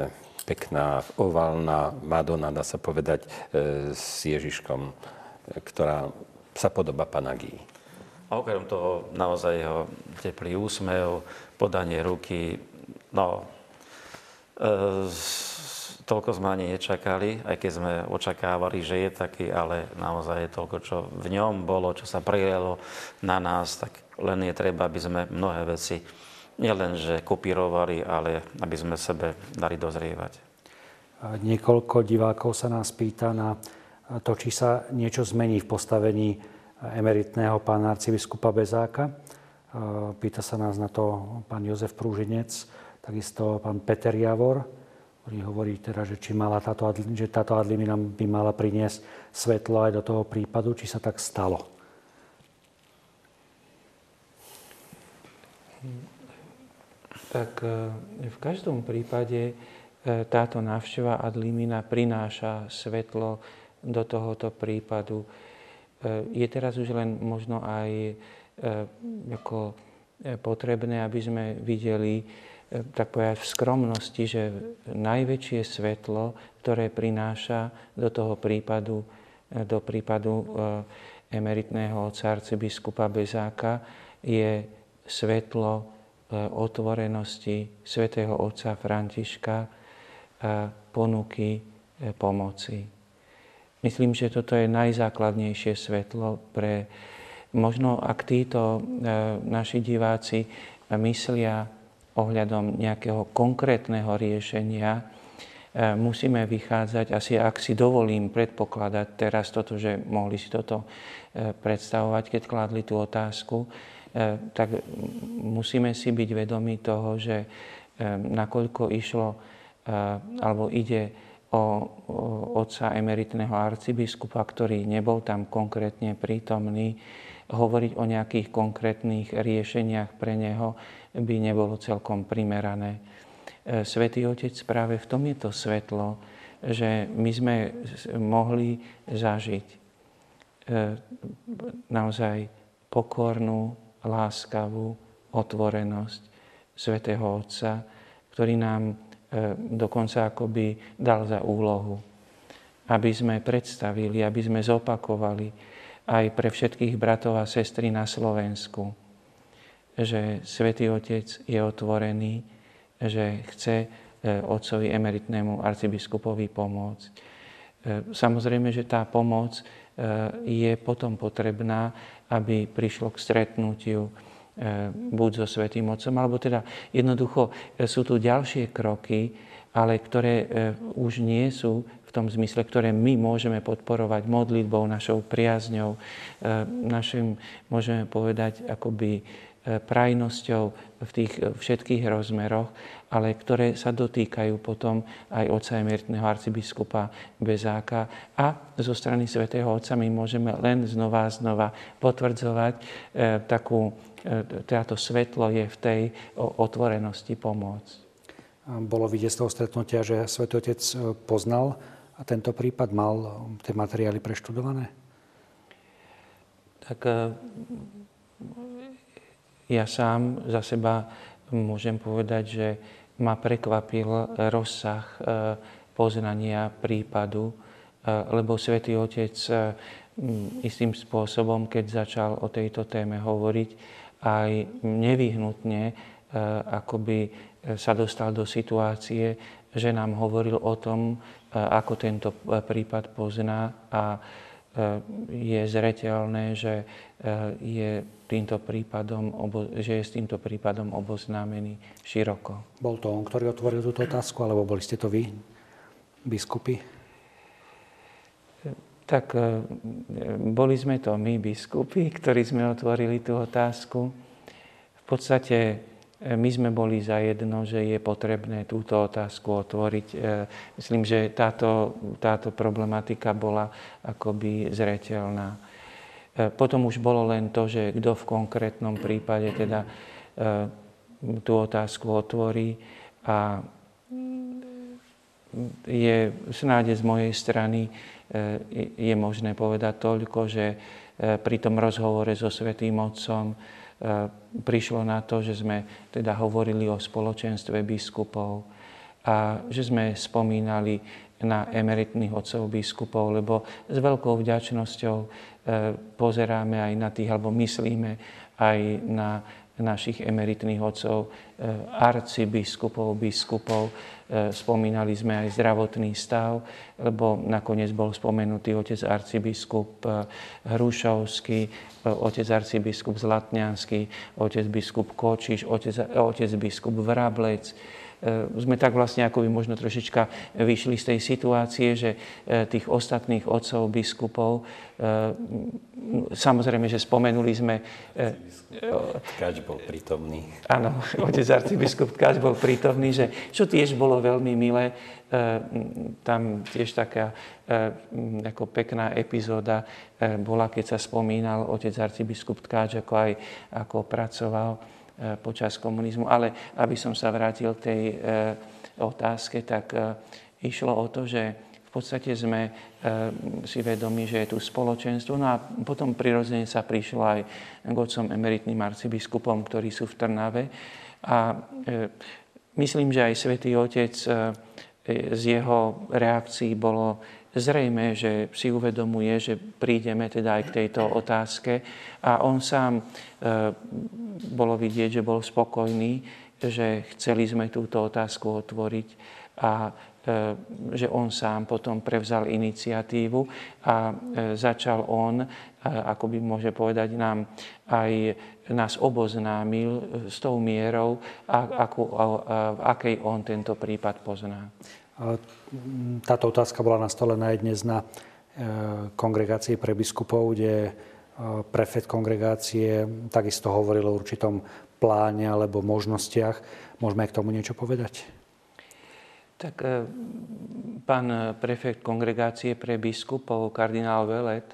C: e, pekná oválna Madonna, dá sa povedať, e, s Ježiškom, ktorá sa podoba Panagii.
D: A okrem toho naozaj jeho teplý úsmev, podanie ruky, no, e, toľko sme ani nečakali, aj keď sme očakávali, že je taký, ale naozaj je toľko, čo v ňom bolo, čo sa prijelo na nás, tak len je treba, aby sme mnohé veci nielen, že kopírovali, ale aby sme sebe dali dozrievať.
A: Niekoľko divákov sa nás pýta na to, či sa niečo zmení v postavení emeritného pána arcibiskupa Bezáka. Pýta sa nás na to pán Jozef Prúžinec, takisto pán Peter Javor, ktorý hovorí teda, že, či mala táto, že táto adlimina by mala priniesť svetlo aj do toho prípadu, či sa tak stalo.
B: Tak e, v každom prípade e, táto návšteva ad limina prináša svetlo do tohoto prípadu. E, je teraz už len možno aj ako potrebné, aby sme videli tak povedať v skromnosti, že najväčšie svetlo, ktoré prináša do toho prípadu, do prípadu emeritného otca arcibiskupa Bezáka, je svetlo E, otvorenosti svätého Otca Františka a ponuky e, pomoci. Myslím, že toto je najzákladnejšie svetlo pre možno, ak títo e, naši diváci myslia ohľadom nejakého konkrétneho riešenia, musíme vychádzať, asi ak si dovolím predpokladať teraz toto, že mohli si toto predstavovať, keď kladli tú otázku, E, tak musíme si byť vedomi toho, že e, nakoľko išlo e, alebo ide o otca emeritného arcibiskupa, ktorý nebol tam konkrétne prítomný, hovoriť o nejakých konkrétnych riešeniach pre neho by nebolo celkom primerané. Svetý Otec práve v tom je to svetlo, že my sme mohli zažiť naozaj pokornú láskavú otvorenosť svätého Otca, ktorý nám e, dokonca akoby dal za úlohu, aby sme predstavili, aby sme zopakovali aj pre všetkých bratov a sestry na Slovensku, že Svetý Otec je otvorený, že chce e, otcovi emeritnému arcibiskupovi pomôcť. E, samozrejme, že tá pomoc je potom potrebná aby prišlo k stretnutiu buď so Svetým Otcom, alebo teda jednoducho sú tu ďalšie kroky, ale ktoré už nie sú v tom zmysle, ktoré my môžeme podporovať modlitbou, našou priazňou, našim, môžeme povedať, akoby prajnosťou v tých všetkých rozmeroch, ale ktoré sa dotýkajú potom aj otca emeritného arcibiskupa Bezáka a zo strany svätého Otca my môžeme len znova a znova potvrdzovať e, takú, e, táto svetlo je v tej otvorenosti pomôcť.
A: Bolo vidieť z toho stretnutia, že svätý Otec poznal a tento prípad mal tie materiály preštudované?
B: Tak ja sám za seba môžem povedať, že ma prekvapil rozsah e, poznania prípadu, e, lebo svätý Otec e, istým spôsobom, keď začal o tejto téme hovoriť, aj nevyhnutne akoby sa dostal do situácie, že nám hovoril o tom, ako tento prípad pozná a je zreteľné, že je týmto prípadom, že je s týmto prípadom oboznámený široko.
A: Bol to on, ktorý otvoril túto otázku, alebo boli ste to vy, biskupy?
B: Tak e, boli sme to my, biskupy, ktorí sme otvorili tú otázku. V podstate my sme boli za jedno, že je potrebné túto otázku otvoriť. Myslím, že táto, táto problematika bola akoby zreteľná. E, potom už bolo len to, že kto v konkrétnom prípade teda e, tú otázku otvorí a je snáde z mojej strany e, je možné povedať toľko, že pri tom rozhovore so Svetým Otcom prišlo na to, že sme teda hovorili o spoločenstve biskupov a že sme spomínali na emeritných otcov biskupov, lebo s veľkou vďačnosťou pozeráme aj na tých, alebo myslíme aj na našich emeritných otcov, e, arcibiskupov, biskupov. E, spomínali sme aj zdravotný stav, lebo nakoniec bol spomenutý otec arcibiskup Hrušovský, otec arcibiskup Zlatňanský, otec biskup Kočiš, otec, otec biskup Vrablec, sme tak vlastne ako by možno trošička vyšli z tej situácie, že tých ostatných otcov, biskupov, samozrejme, že spomenuli sme...
C: Tkač bol prítomný.
B: Áno, otec arcibiskup Tkač bol prítomný, že, čo tiež bolo veľmi milé, tam tiež taká ako pekná epizóda bola, keď sa spomínal otec arcibiskup Tkáč, ako aj ako pracoval počas komunizmu. Ale aby som sa vrátil k tej otázke, tak išlo o to, že v podstate sme si vedomi, že je tu spoločenstvo. No a potom prirodzene sa prišlo aj k otcom emeritným arcibiskupom, ktorí sú v Trnave. A myslím, že aj svätý Otec z jeho reakcií bolo zrejme, že si uvedomuje, že prídeme teda aj k tejto otázke a on sám e, bolo vidieť, že bol spokojný, že chceli sme túto otázku otvoriť a e, že on sám potom prevzal iniciatívu a e, začal on, ako by môže povedať nám, aj nás oboznámil s tou mierou, ako, v akej on tento prípad pozná.
A: Táto otázka bola nastolená aj dnes na e, kongregácii pre biskupov, kde e, prefet kongregácie takisto hovoril o určitom pláne alebo možnostiach. Môžeme aj k tomu niečo povedať?
B: Tak e, pán prefekt kongregácie pre biskupov, kardinál Velet,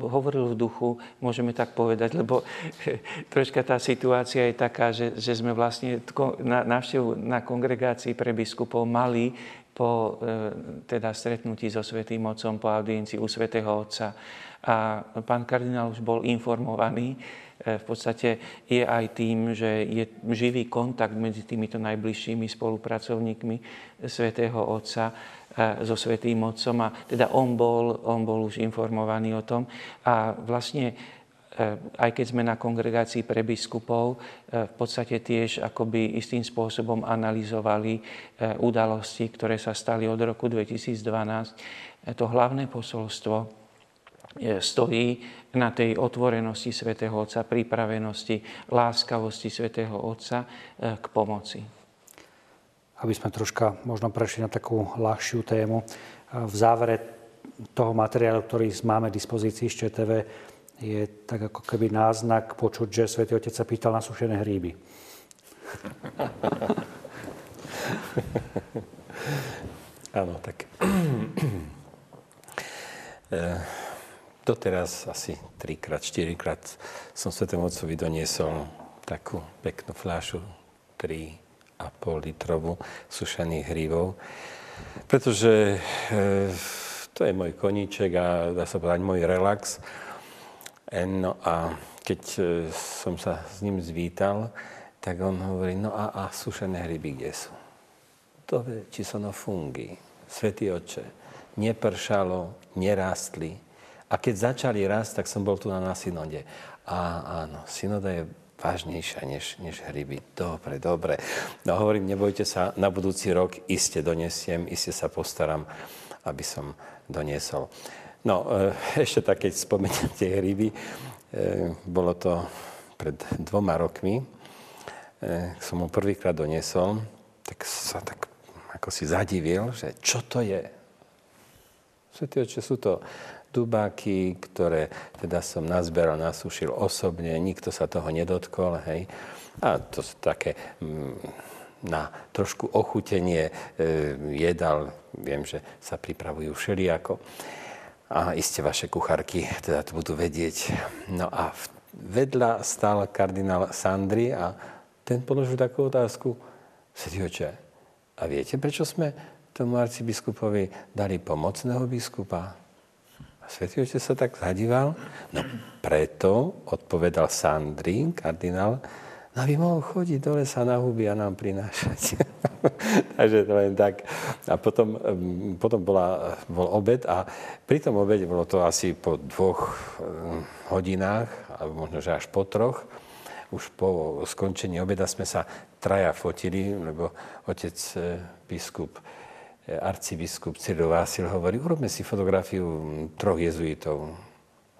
B: hovoril v duchu, môžeme tak povedať, lebo troška tá situácia je taká, že, že sme vlastne návštevu na kongregácii pre biskupov mali po e, teda stretnutí so Svetým Otcom, po audiencii u Svetého Otca. A pán kardinál už bol informovaný, e, v podstate je aj tým, že je živý kontakt medzi týmito najbližšími spolupracovníkmi Svetého Otca so Svetým Otcom. A teda on bol, on bol už informovaný o tom. A vlastne e, aj keď sme na kongregácii pre biskupov, e, v podstate tiež akoby istým spôsobom analyzovali e, udalosti, ktoré sa stali od roku 2012. To hlavné posolstvo stojí na tej otvorenosti svätého Otca, pripravenosti, láskavosti svätého Otca k pomoci
A: aby sme troška možno prešli na takú ľahšiu tému. V závere toho materiálu, ktorý máme v dispozícii z ČTV, je tak ako keby náznak počuť, že Svetý Otec sa pýtal na sušené hríby.
C: Áno, tak eh, doteraz asi trikrát, štyrikrát som Svetému Otcovi doniesol takú peknú fľašu, tri litrovú sušených hrívov, pretože e, to je môj koníček a dá sa povedať môj relax. E, no a keď e, som sa s ním zvítal, tak on hovorí, no a, a sušené hryby kde sú? To či sono fungi. Svetý oče, nepršalo, nerástli. A keď začali rásť, tak som bol tu na synode. A áno, synoda je vážnejšia než, než hryby. Dobre, dobre. No hovorím, nebojte sa, na budúci rok iste donesiem, iste sa postaram, aby som doniesol. No, e, ešte tak, keď spomeniem tie hryby, e, bolo to pred dvoma rokmi, e, som mu prvýkrát doniesol, tak sa tak ako si zadivil, že čo to je. Svetý oče, sú to tubáky, ktoré teda som nazberal, nasúšil osobne, nikto sa toho nedotkol, hej. A to sú také mm, na trošku ochutenie e, jedal, viem, že sa pripravujú všelijako. A iste vaše kuchárky teda to budú vedieť. No a vedľa stál kardinál Sandri a ten položil takú otázku. Svetý oče, a viete, prečo sme tomu arcibiskupovi dali pomocného biskupa? A svätý Otec sa tak zadíval. No preto, odpovedal Sandrín, kardinál, no aby mohol chodiť do lesa na huby a nám prinášať. Takže to len tak. A potom, potom bola, bol obed a pri tom obede bolo to asi po dvoch hodinách, alebo možno, že až po troch, už po skončení obeda sme sa traja fotili, lebo otec e, biskup arcibiskup Cyril Vásil hovorí, urobme si fotografiu troch jezuitov.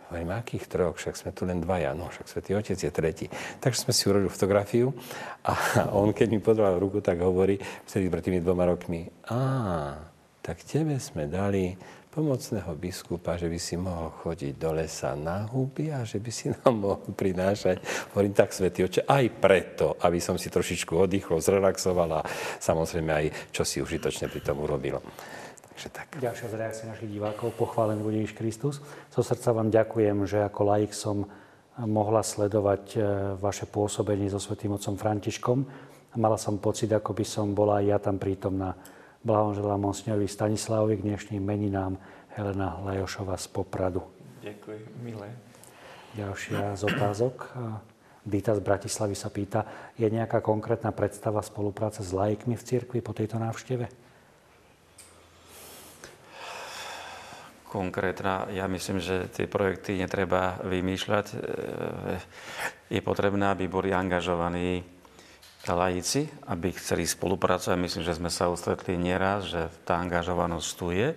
C: Hovorím, akých troch? Však sme tu len dvaja. No, však Svetý Otec je tretí. Takže sme si urobili fotografiu a on, keď mi podal ruku, tak hovorí, vtedy pred tými dvoma rokmi, a tak tebe sme dali pomocného biskupa, že by si mohol chodiť do lesa na huby a že by si nám mohol prinášať. Hovorím tak, Svetý Oče, aj preto, aby som si trošičku oddychol, zrelaxoval a samozrejme aj čo si užitočne pri tom urobil.
A: Takže tak. Ďalšia z reakcií našich divákov. Pochválený bude Ježiš Kristus. Zo srdca vám ďakujem, že ako laik som mohla sledovať e, vaše pôsobenie so svetým otcom Františkom. Mala som pocit, ako by som bola aj ja tam prítomná. Blahoželám monsignorovi Stanislavovi k dnešným meninám Helena Lajošova z Popradu.
B: Ďakujem, milé.
A: Ďalšia z otázok. Dita z Bratislavy sa pýta, je nejaká konkrétna predstava spolupráce s laikmi v cirkvi po tejto návšteve?
D: konkrétna. Ja myslím, že tie projekty netreba vymýšľať. E, je potrebné, aby boli angažovaní laici, aby chceli spolupracovať. Myslím, že sme sa ustretli nieraz, že tá angažovanosť tu je.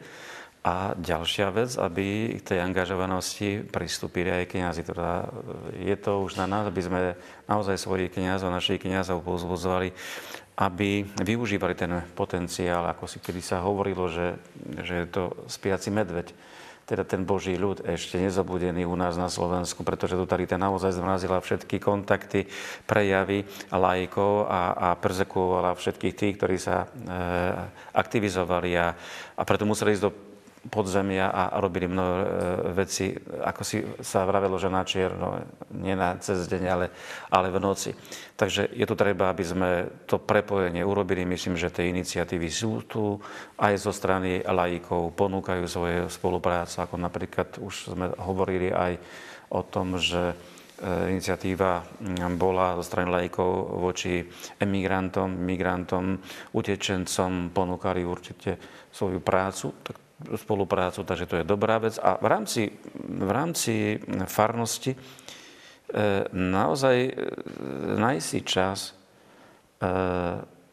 D: A ďalšia vec, aby k tej angažovanosti pristúpili aj kniazy. Teda je to už na nás, aby sme naozaj svojich kniazov, našich kniazov pozbudzovali, aby využívali ten potenciál, ako si kedy sa hovorilo, že, že je to spiaci medveď teda ten Boží ľud ešte nezobudený u nás na Slovensku, pretože totalita naozaj zmrazila všetky kontakty, prejavy lajkov a, a persekuovala všetkých tých, ktorí sa e, aktivizovali a, a preto museli ísť do podzemia a robili mnoho e, veci, ako si sa vravelo, že na čierno, nie na cez deň, ale, ale v noci. Takže je tu treba, aby sme to prepojenie urobili. Myslím, že tie iniciatívy sú tu aj zo strany laikov, ponúkajú svoje spolupráce, ako napríklad už sme hovorili aj o tom, že e, iniciatíva bola zo strany laikov voči emigrantom, migrantom, utečencom, ponúkali určite svoju prácu. Tak spoluprácu, takže to je dobrá vec. A v rámci, v rámci farnosti e, naozaj e, nájsť si čas e,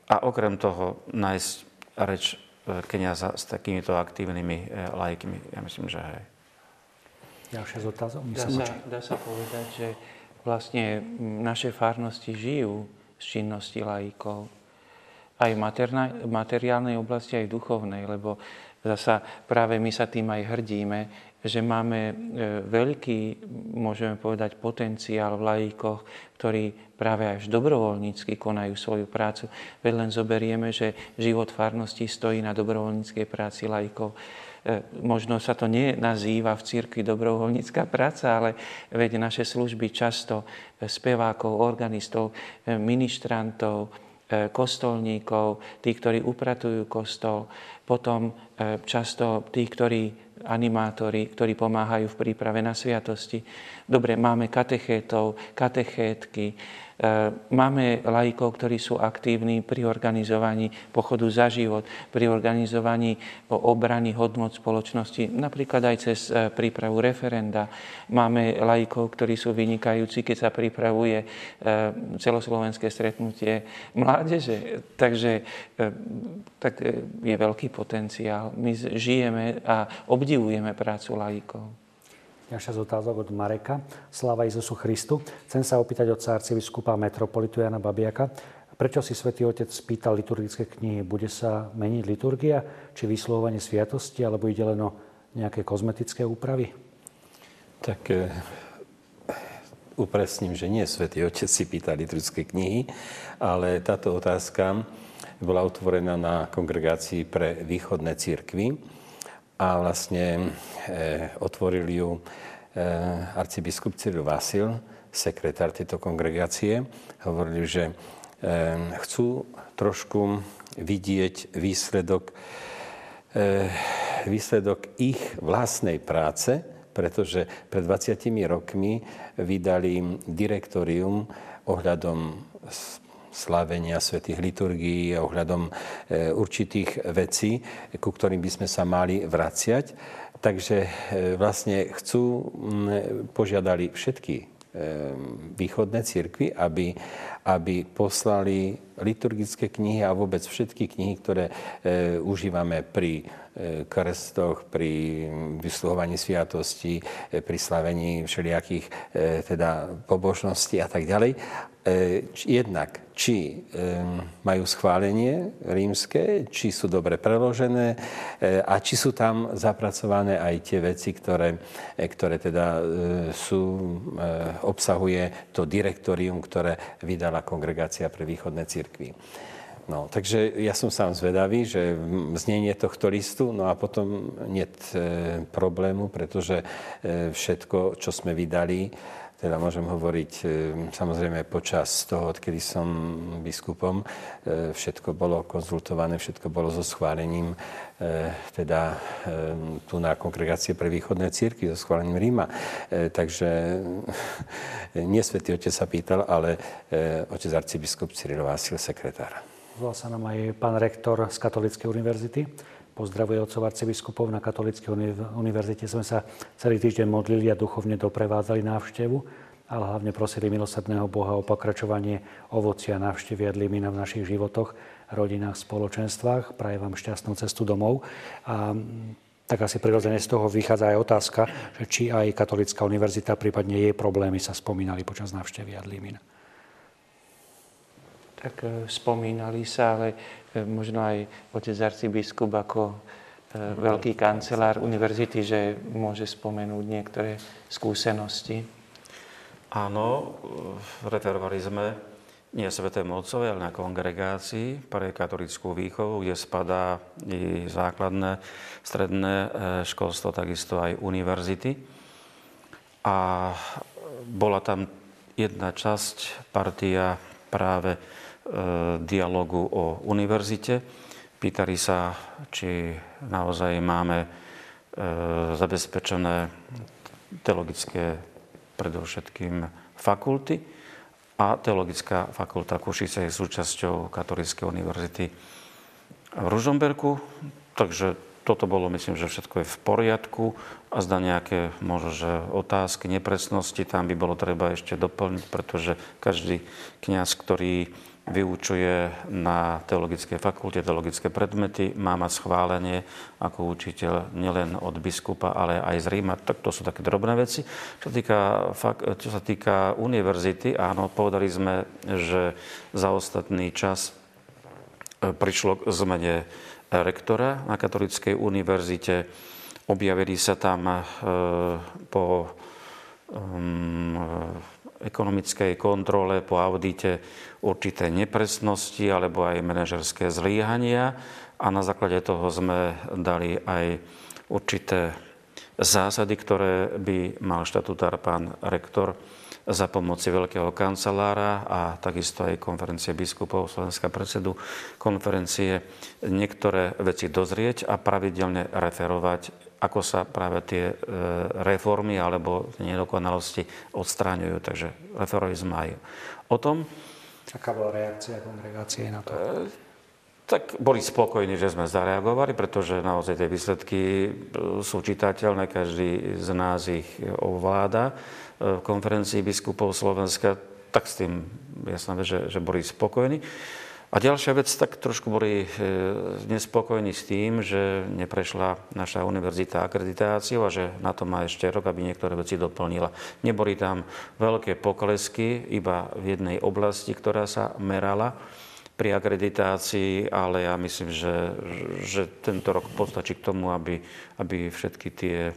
D: a okrem toho nájsť reč kniaza s takýmito aktívnymi lajkmi. Ja myslím, že hej.
A: Ďalšia z otázok?
B: Dá sa, dá sa povedať, že vlastne naše farnosti žijú z činnosti lajkov. Aj v materiálnej oblasti, aj v duchovnej, lebo Zasa práve my sa tým aj hrdíme, že máme e, veľký, môžeme povedať, potenciál v lajíkoch, ktorí práve až dobrovoľnícky konajú svoju prácu. Veď len zoberieme, že život farnosti stojí na dobrovoľníckej práci lajíkov. E, možno sa to nenazýva v cirkvi dobrovoľnícká práca, ale veď naše služby často spevákov, organistov, e, ministrantov, kostolníkov, tí, ktorí upratujú kostol, potom e, často tí, ktorí animátori, ktorí pomáhajú v príprave na sviatosti. Dobre, máme katechétov, katechétky, E, máme laikov, ktorí sú aktívni pri organizovaní pochodu za život, pri organizovaní obrany hodnot spoločnosti, napríklad aj cez e, prípravu referenda. Máme laikov, ktorí sú vynikajúci, keď sa pripravuje e, celoslovenské stretnutie mládeže. Takže tak je veľký potenciál. My žijeme a obdivujeme prácu laikov.
A: Ďalšia z otázok od Mareka. Sláva Izusu Christu. Chcem sa opýtať od arcibiskupa metropolitu Jana Babiaka. Prečo si svätý Otec spýtal liturgické knihy? Bude sa meniť liturgia, či vyslovovanie sviatosti, alebo ide len o nejaké kozmetické úpravy?
C: Tak e, upresním, že nie svätý Otec si pýta liturgické knihy, ale táto otázka bola otvorená na kongregácii pre východné církvy a vlastne e, otvoril ju e, arcibiskup Cyril Vasil, sekretár tejto kongregácie. Hovorili, že e, chcú trošku vidieť výsledok, e, výsledok ich vlastnej práce, pretože pred 20 rokmi vydali direktorium ohľadom slávenia svetých liturgií a ohľadom e, určitých vecí, ku ktorým by sme sa mali vraciať. Takže e, vlastne chcú, požiadali všetky e, východné cirkvy, aby, aby poslali liturgické knihy a vôbec všetky knihy, ktoré e, užívame pri krstoch, pri vysluhovaní sviatosti, pri slavení všelijakých teda pobožností a tak ďalej. Jednak, či majú schválenie rímske, či sú dobre preložené a či sú tam zapracované aj tie veci, ktoré, ktoré teda sú, obsahuje to direktorium, ktoré vydala Kongregácia pre východné cirkvy. No, takže ja som sám zvedavý, že znenie tohto listu, no a potom nie e, problému, pretože e, všetko, čo sme vydali, teda môžem hovoriť e, samozrejme počas toho, odkedy som biskupom, e, všetko bolo konzultované, všetko bolo so schválením e, teda e, tu na kongregácie pre východné círky, so schválením Ríma. E, takže nie Svetý Otec sa pýtal, ale e, otec arcibiskup Cyril Vásil, sekretár.
A: Volá sa nám aj pán rektor z Katolíckej univerzity. Pozdravuje otcov arcibiskupov. Na Katolíckej univerzite sme sa celý týždeň modlili a duchovne doprevádzali návštevu, ale hlavne prosili milosrdného Boha o pokračovanie ovocia návštevy a dlimina v našich životoch, rodinách, spoločenstvách. Praje vám šťastnú cestu domov. A tak asi prirodzene z toho vychádza aj otázka, že či aj Katolická univerzita, prípadne jej problémy sa spomínali počas návštevy Adlimina
B: tak e, spomínali sa, ale e, možno aj otec arcibiskup ako e, veľký kancelár univerzity, že môže spomenúť niektoré skúsenosti.
D: Áno, referovali sme nie Svetému Otcovi, ale na kongregácii pre katolickú výchovu, kde spadá i základné, stredné školstvo, takisto aj univerzity. A bola tam jedna časť, partia práve dialogu o univerzite. Pýtali sa, či naozaj máme e, zabezpečené teologické predovšetkým fakulty a teologická fakulta Košice je súčasťou Katolíckej univerzity v Ružomberku. Takže toto bolo, myslím, že všetko je v poriadku a zda nejaké možno, že otázky, nepresnosti tam by bolo treba ešte doplniť, pretože každý kňaz, ktorý vyučuje na teologickej fakulte teologické predmety, má mať schválenie ako učiteľ nielen od biskupa, ale aj z Ríma. Tak to sú také drobné veci. Čo, týka, čo sa týka univerzity, áno, povedali sme, že za ostatný čas e, prišlo k zmene rektora na Katolíckej univerzite. Objavili sa tam e, po um, ekonomickej kontrole, po audite určité nepresnosti alebo aj manažerské zlíhania. A na základe toho sme dali aj určité zásady, ktoré by mal štatutár pán rektor za pomoci veľkého kancelára a takisto aj konferencie biskupov Slovenska predsedu konferencie niektoré veci dozrieť a pravidelne referovať ako sa práve tie e, reformy alebo nedokonalosti odstráňujú. Takže referovali sme aj o tom.
A: Aká bola reakcia kongregácie na to? E,
D: tak boli spokojní, že sme zareagovali, pretože naozaj tie výsledky e, sú čitateľné, každý z nás ich ovláda. V konferencii biskupov Slovenska, tak s tým jasné, že, že boli spokojní. A ďalšia vec, tak trošku boli e, nespokojní s tým, že neprešla naša univerzita akreditáciou a že na to má ešte rok, aby niektoré veci doplnila. Neboli tam veľké poklesky, iba v jednej oblasti, ktorá sa merala pri akreditácii, ale ja myslím, že, že tento rok postačí k tomu, aby, aby všetky tie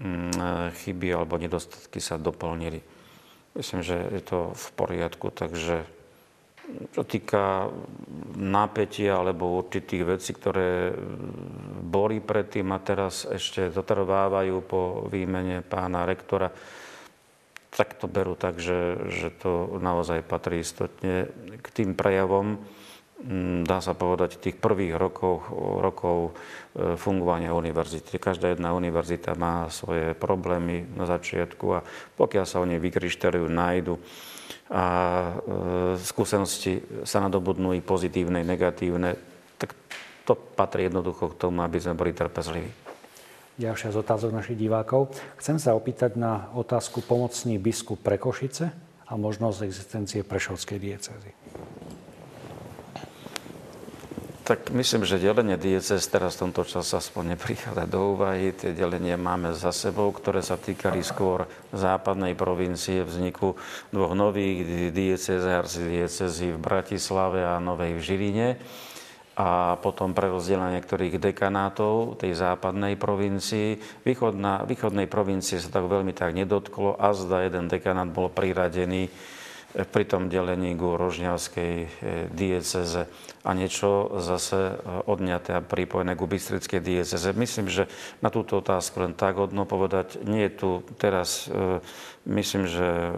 D: mm, chyby alebo nedostatky sa doplnili. Myslím, že je to v poriadku, takže čo týka napätia alebo určitých vecí, ktoré boli predtým a teraz ešte zotrvávajú po výmene pána rektora, tak to berú tak, že, že to naozaj patrí istotne k tým prejavom, mm, dá sa povedať, tých prvých rokov, rokov e, fungovania univerzity. Každá jedna univerzita má svoje problémy na začiatku a pokiaľ sa oni vykryštelujú, nájdu, a e, skúsenosti sa nadobudnú i pozitívne, i negatívne, tak to patrí jednoducho k tomu, aby sme boli trpezliví.
A: Ďalšia z otázok našich divákov. Chcem sa opýtať na otázku pomocný biskup pre Košice a možnosť existencie Prešovskej diecezy.
D: Tak myslím, že delenie diecez teraz v tomto čase aspoň neprichádza do úvahy. Tie delenie máme za sebou, ktoré sa týkali skôr západnej provincie vzniku dvoch nových diecez, arcidiecezy v Bratislave a Novej v Žiline a potom prerozdelenie niektorých dekanátov tej západnej provincii. Východná, východnej provincie sa tak veľmi tak nedotklo a zda jeden dekanát bol priradený pri tom delení ku rožňavskej e, dieceze a niečo zase e, odňaté a pripojené ku bystrickej dieceze. Myslím, že na túto otázku len tak hodno povedať. Nie je tu teraz, e, myslím, že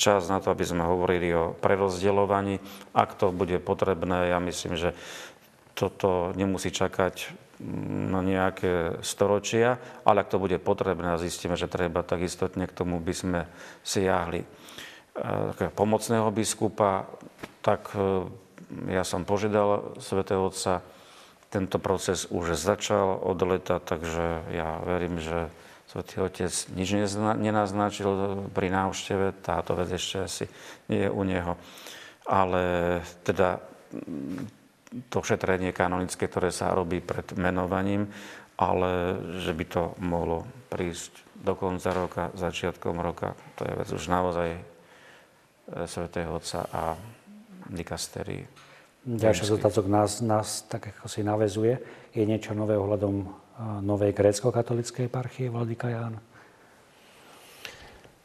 D: čas na to, aby sme hovorili o prerozdeľovaní. Ak to bude potrebné, ja myslím, že toto nemusí čakať mm, na nejaké storočia, ale ak to bude potrebné a zistíme, že treba, tak istotne k tomu by sme siahli pomocného biskupa, tak e, ja som požiadal svätého Otca, tento proces už začal od leta, takže ja verím, že Svetý Otec nič nenaznačil pri návšteve, táto vec ešte asi nie je u neho. Ale teda to šetrenie kanonické, ktoré sa robí pred menovaním, ale že by to mohlo prísť do konca roka, začiatkom roka, to je vec už naozaj svätého Otca a dikasterii.
A: Ďalší otázok nás, nás tak ako si navezuje. Je niečo nové ohľadom e, novej grécko-katolíckej eparchie Vladyka Ján?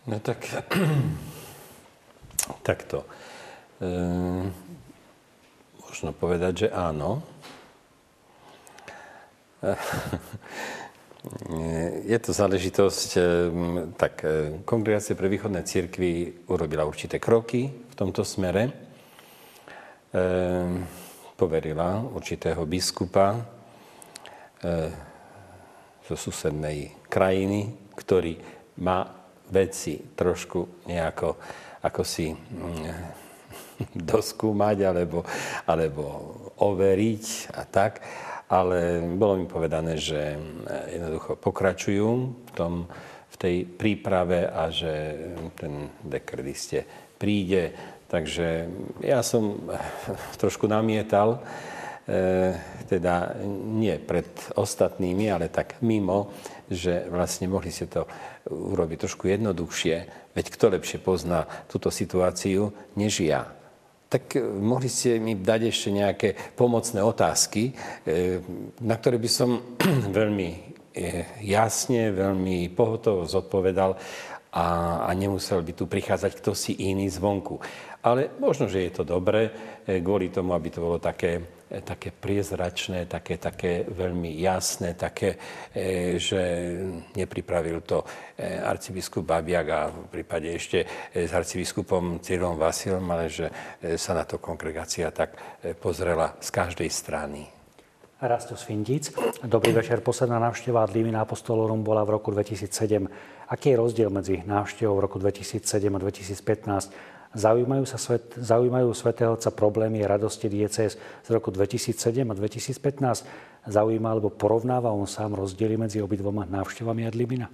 C: No tak, takto. E, možno povedať, že áno. E, je to záležitosť, eh, tak eh, Kongregácia pre východné církvy urobila určité kroky v tomto smere. Eh, poverila určitého biskupa zo susednej krajiny, ktorý má veci trošku nejako ako si mm, doskúmať alebo, alebo overiť a tak ale bolo mi povedané, že eh, jednoducho pokračujú v, tom, v tej príprave a že ten dekret iste príde. Takže ja som eh, trošku namietal, e, teda nie pred ostatnými, ale tak mimo, že vlastne mohli ste to urobiť trošku jednoduchšie, veď kto lepšie pozná túto situáciu než ja tak e, mohli ste mi dať ešte nejaké pomocné otázky, e, na ktoré by som veľmi e, jasne, veľmi pohotovo zodpovedal a, a nemusel by tu prichádzať kto si iný zvonku. Ale možno, že je to dobré kvôli tomu, aby to bolo také také priezračné, také, také veľmi jasné, také, e, že nepripravil to e, arcibiskup Babiak a v prípade ešte e, s arcibiskupom Cyrilom Vasilom, ale že sa na to kongregácia tak pozrela z každej strany.
A: Rasto Svindic. Dobrý večer. Posledná návšteva ad Limina Apostolorum bola v roku 2007. Aký je rozdiel medzi návštevou v roku 2007 a 2015? Zaujímajú, sa svet, zaujímajú svätého Otca problémy radosti diecéz z roku 2007 a 2015? Zaujíma alebo porovnáva on sám rozdiely medzi obidvoma návštevami Adlimina?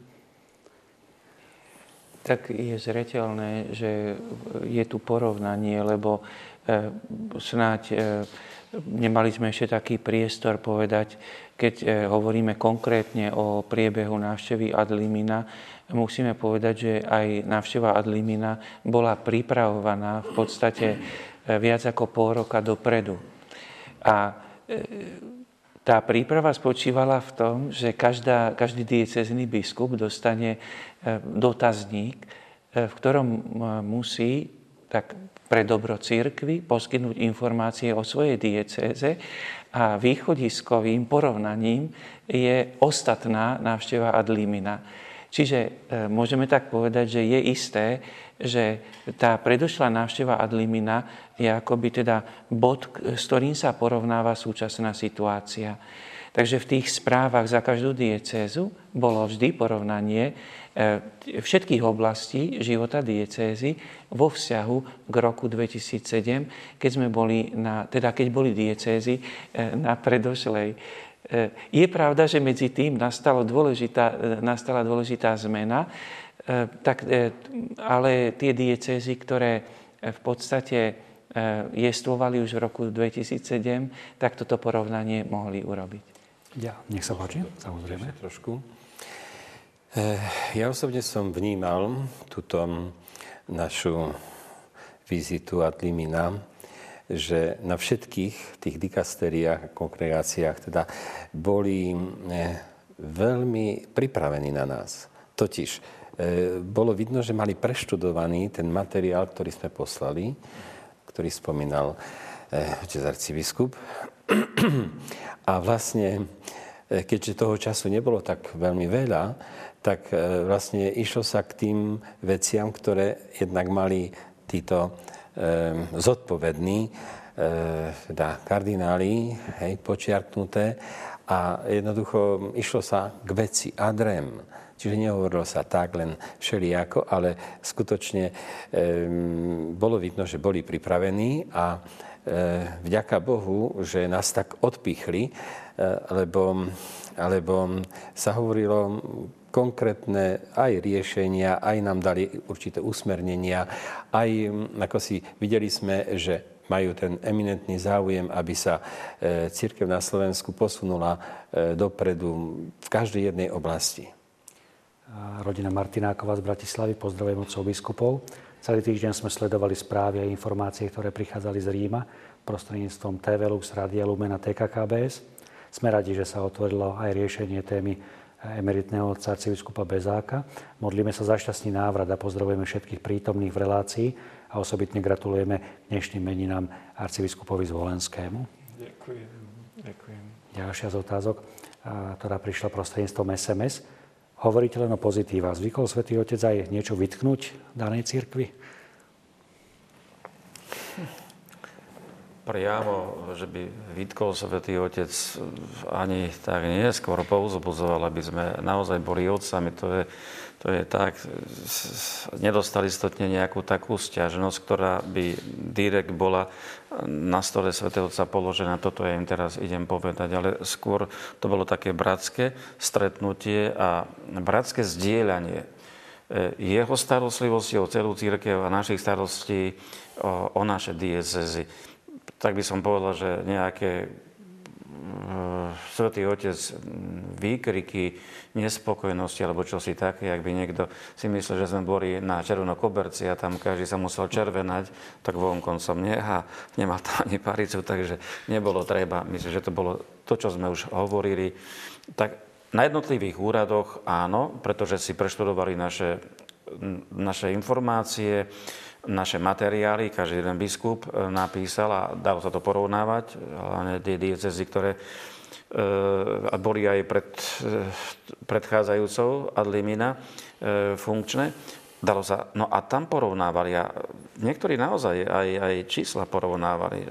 B: Tak je zreteľné, že je tu porovnanie, lebo e, snáď e, nemali sme ešte taký priestor povedať, keď e, hovoríme konkrétne o priebehu návštevy Adlimina, musíme povedať, že aj návšteva Adlimina bola pripravovaná v podstate e, viac ako pol roka dopredu. A e, tá príprava spočívala v tom, že každá, každý diecezný biskup dostane e, dotazník, v ktorom musí tak pre dobro církvy poskytnúť informácie o svojej diecéze a východiskovým porovnaním je ostatná návšteva Adlimina. Čiže e, môžeme tak povedať, že je isté, že tá predošlá návšteva Adlimina je akoby teda bod, s ktorým sa porovnáva súčasná situácia. Takže v tých správach za každú diecézu bolo vždy porovnanie e, všetkých oblastí života diecézy vo vzťahu k roku 2007, keď sme boli na, teda keď boli diecézy e, na predošlej je pravda, že medzi tým nastala dôležitá, e, nastala dôležitá zmena, e, tak, ale tie diecézy, ktoré v podstate jestvovali už v roku 2007, tak toto porovnanie mohli urobiť.
A: Ja, nech sa páči, samozrejme.
C: Trošku. Ja osobne som vnímal túto našu vizitu ad limina, že na všetkých tých dikasteriách a kongregáciách teda boli veľmi pripravení na nás. Totiž e, bolo vidno, že mali preštudovaný ten materiál, ktorý sme poslali, ktorý spomínal e, otec arcibiskup. A vlastne, keďže toho času nebolo tak veľmi veľa, tak vlastne išlo sa k tým veciam, ktoré jednak mali títo zodpovední, teda kardináli, hej, počiarknuté a jednoducho išlo sa k veci adrem. Čiže nehovorilo sa tak len všelijako, ale skutočne e, bolo vidno, že boli pripravení a e, vďaka Bohu, že nás tak odpichli, e, lebo, lebo sa hovorilo konkrétne aj riešenia, aj nám dali určité usmernenia, aj ako si videli sme, že majú ten eminentný záujem, aby sa e, církev na Slovensku posunula e, dopredu v každej jednej oblasti.
A: Rodina Martináková z Bratislavy, pozdravujem otcov biskupov. Celý týždeň sme sledovali správy a informácie, ktoré prichádzali z Ríma prostredníctvom TV Lux, Radia Lumen a TKKBS. Sme radi, že sa otvorilo aj riešenie témy emeritného otca arcibiskupa Bezáka. Modlíme sa za šťastný návrat a pozdravujeme všetkých prítomných v relácii a osobitne gratulujeme dnešným meninám arcibiskupovi Zvolenskému.
B: Ďakujem. Ďakujem.
A: Ďalšia z otázok, ktorá prišla prostredníctvom SMS. Hovoríte len o pozitíva. Zvykol svätý Otec aj niečo vytknúť danej cirkvi?
D: Priamo, že by vytkol Svetý Otec ani tak nie, skôr pouzbudzoval, aby sme naozaj boli otcami. To je, to je tak, nedostali istotne nejakú takú stiažnosť, ktorá by direkt bola na stole Svetého Otca položená. Toto ja im teraz idem povedať, ale skôr to bolo také bratské stretnutie a bratské zdieľanie e, jeho starostlivosti o celú církev a našich starostí o, o naše diecezy tak by som povedal, že nejaké e, Svetý Otec výkriky nespokojnosti alebo čosi také, ak by niekto si myslel, že sme boli na koberci a tam každý sa musel červenať, tak vonkoncom neha, nemá tam ani paricu, takže nebolo treba. Myslím, že to bolo to, čo sme už hovorili. Tak na jednotlivých úradoch áno, pretože si preštudovali naše, naše informácie, naše materiály, každý jeden biskup e, napísal a dalo sa to porovnávať, hlavne tie diecezy, ktoré e, boli aj pred e, predchádzajúcou ad limina funkčné. Dalo sa, no a tam porovnávali a niektorí naozaj aj, aj čísla porovnávali,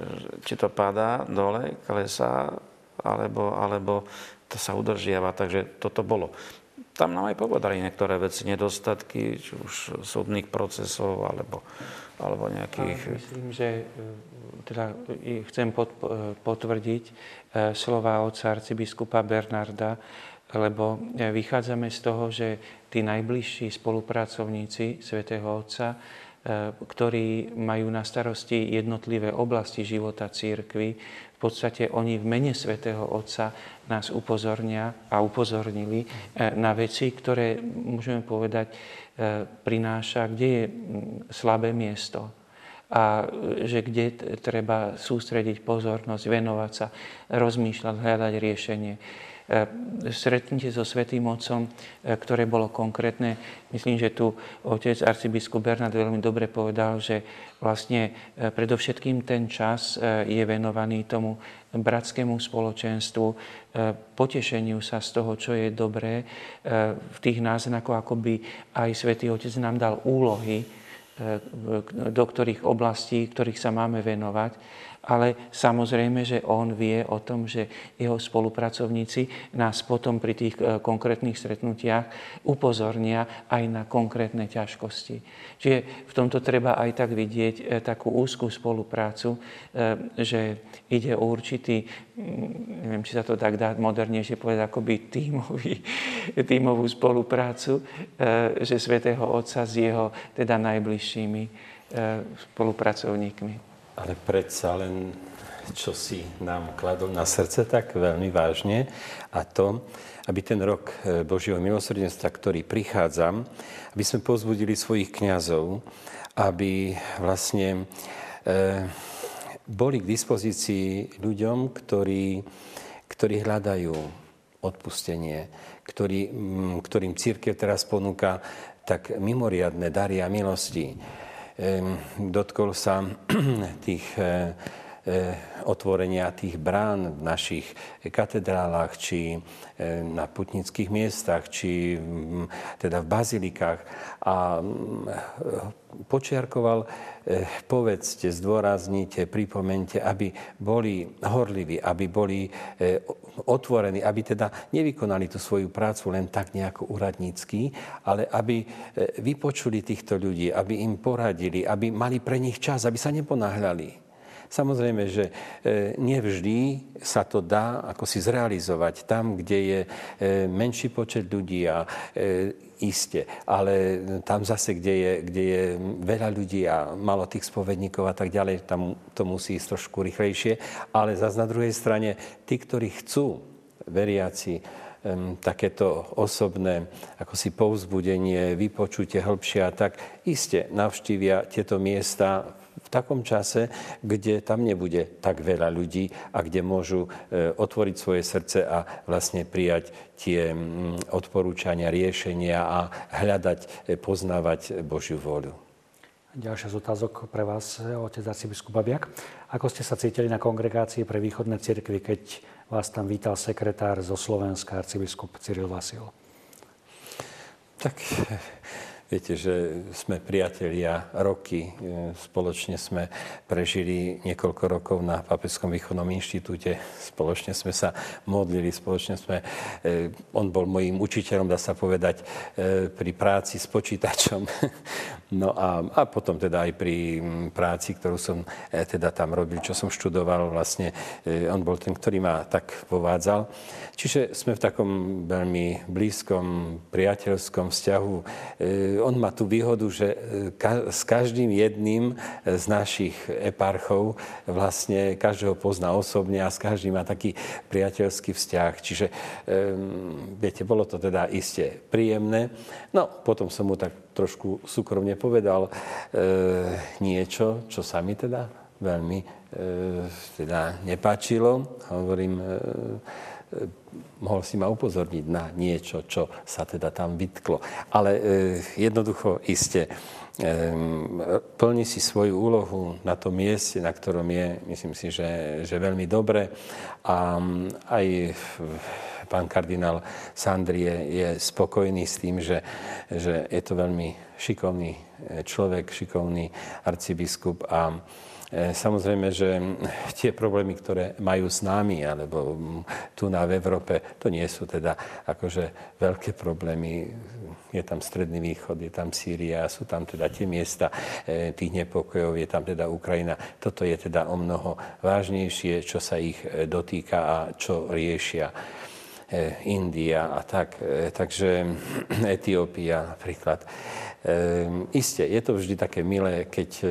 D: či to padá dole, klesá, alebo, alebo to sa udržiava, takže toto bolo. Tam nám aj povedali niektoré veci, nedostatky, či už súdnych procesov, alebo, alebo nejakých...
B: A myslím, že e, teda chcem e, potvrdiť e, slova otca arcibiskupa Bernarda, lebo vychádzame z toho, že tí najbližší spolupracovníci svätého Otca, ktorí majú na starosti jednotlivé oblasti života církvy, v podstate oni v mene svätého Otca nás upozornia a upozornili eh, na veci, ktoré, môžeme povedať, eh, prináša, kde je mm, slabé miesto a eh, že kde treba sústrediť pozornosť, venovať sa, rozmýšľať, hľadať riešenie. E, stretnutie so Svetým Otcom, e, ktoré bolo konkrétne. Myslím, že tu otec arcibiskup Bernard veľmi dobre povedal, že vlastne e, predovšetkým ten čas je venovaný tomu bratskému spoločenstvu, potešeniu sa z toho, čo je dobré, v tých náznakoch, ako by aj Svetý Otec nám dal úlohy, do ktorých oblastí, ktorých sa máme venovať ale samozrejme, že on vie o tom, že jeho spolupracovníci nás potom pri tých e, konkrétnych stretnutiach upozornia aj na konkrétne ťažkosti. Čiže v tomto treba aj tak vidieť e, takú úzkú spoluprácu, e, že ide o určitý, mm, neviem, či sa to tak dá modernejšie povedať, akoby tímový, tímovú spoluprácu, že Svetého Otca s jeho teda najbližšími spolupracovníkmi.
C: Ale predsa len, čo si nám kladol na srdce tak veľmi vážne. A to, aby ten rok e, Božieho milosrdenstva, ktorý prichádza, aby sme pozbudili svojich kňazov, aby vlastne e, boli k dispozícii ľuďom, ktorí, ktorí hľadajú odpustenie, ktorý, ktorým církev teraz ponúka tak mimoriadne dary a milosti dotkol sa tých eh, otvorenia tých brán v našich katedrálach, či eh, na putnických miestach, či teda v bazilikách. A počiarkoval, povedzte, zdôraznite, pripomente, aby boli horliví, aby boli otvorení, aby teda nevykonali tú svoju prácu len tak nejako úradnícky, ale aby e, vypočuli týchto ľudí, aby im poradili, aby mali pre nich čas, aby sa neponáhľali. Samozrejme, že e, nevždy sa to dá ako si zrealizovať tam, kde je e, menší počet ľudí a iste, ale tam zase, kde je, kde je veľa ľudí a malo tých spovedníkov a tak ďalej, tam to musí ísť trošku rýchlejšie. Ale zase na druhej strane, tí, ktorí chcú, veriaci, takéto osobné ako si povzbudenie, vypočutie hĺbšie a tak iste navštívia tieto miesta v takom čase, kde tam nebude tak veľa ľudí a kde môžu e, otvoriť svoje srdce a vlastne prijať tie mm, odporúčania, riešenia a hľadať, e, poznávať Božiu vôľu.
A: Ďalšia z otázok pre vás, otec arcibiskup Babiak. Ako ste sa cítili na kongregácii pre východné cirkvy, keď vás tam vítal sekretár zo Slovenska, arcibiskup Cyril Vasil?
C: Tak Viete, že sme priatelia roky, e, spoločne sme prežili niekoľko rokov na Papeskom východnom inštitúte, spoločne sme sa modlili, spoločne sme, e, on bol mojím učiteľom, dá sa povedať, e, pri práci s počítačom. No a, a potom teda aj pri práci, ktorú som teda tam robil, čo som študoval, vlastne on bol ten, ktorý ma tak povádzal. Čiže sme v takom veľmi blízkom priateľskom vzťahu on má tú výhodu, že e, s každým jedným z našich eparchov vlastne každého pozná osobne a s každým má taký priateľský vzťah. Čiže, viete, bolo to teda iste príjemné. No, potom som mu tak trošku súkromne povedal e, niečo, čo sa mi teda veľmi e, teda nepáčilo. Hovorím, e, mohol si ma upozorniť na niečo, čo sa teda tam vytklo. Ale e, jednoducho iste e, plní si svoju úlohu na tom mieste, na ktorom je, myslím si, že, že veľmi dobre. A aj pán kardinál Sandrie je spokojný s tým, že, že je to veľmi šikovný človek, šikovný arcibiskup a E, samozrejme, že tie problémy, ktoré majú s nami, alebo tu na v Európe, to nie sú teda akože veľké problémy. Je tam Stredný východ, je tam Sýria, sú tam teda tie miesta e, tých nepokojov, je tam teda Ukrajina. Toto je teda o mnoho vážnejšie, čo sa ich e, dotýka a čo riešia. India a tak. Takže Etiópia napríklad. Ehm, isté, je to vždy také milé, keď e,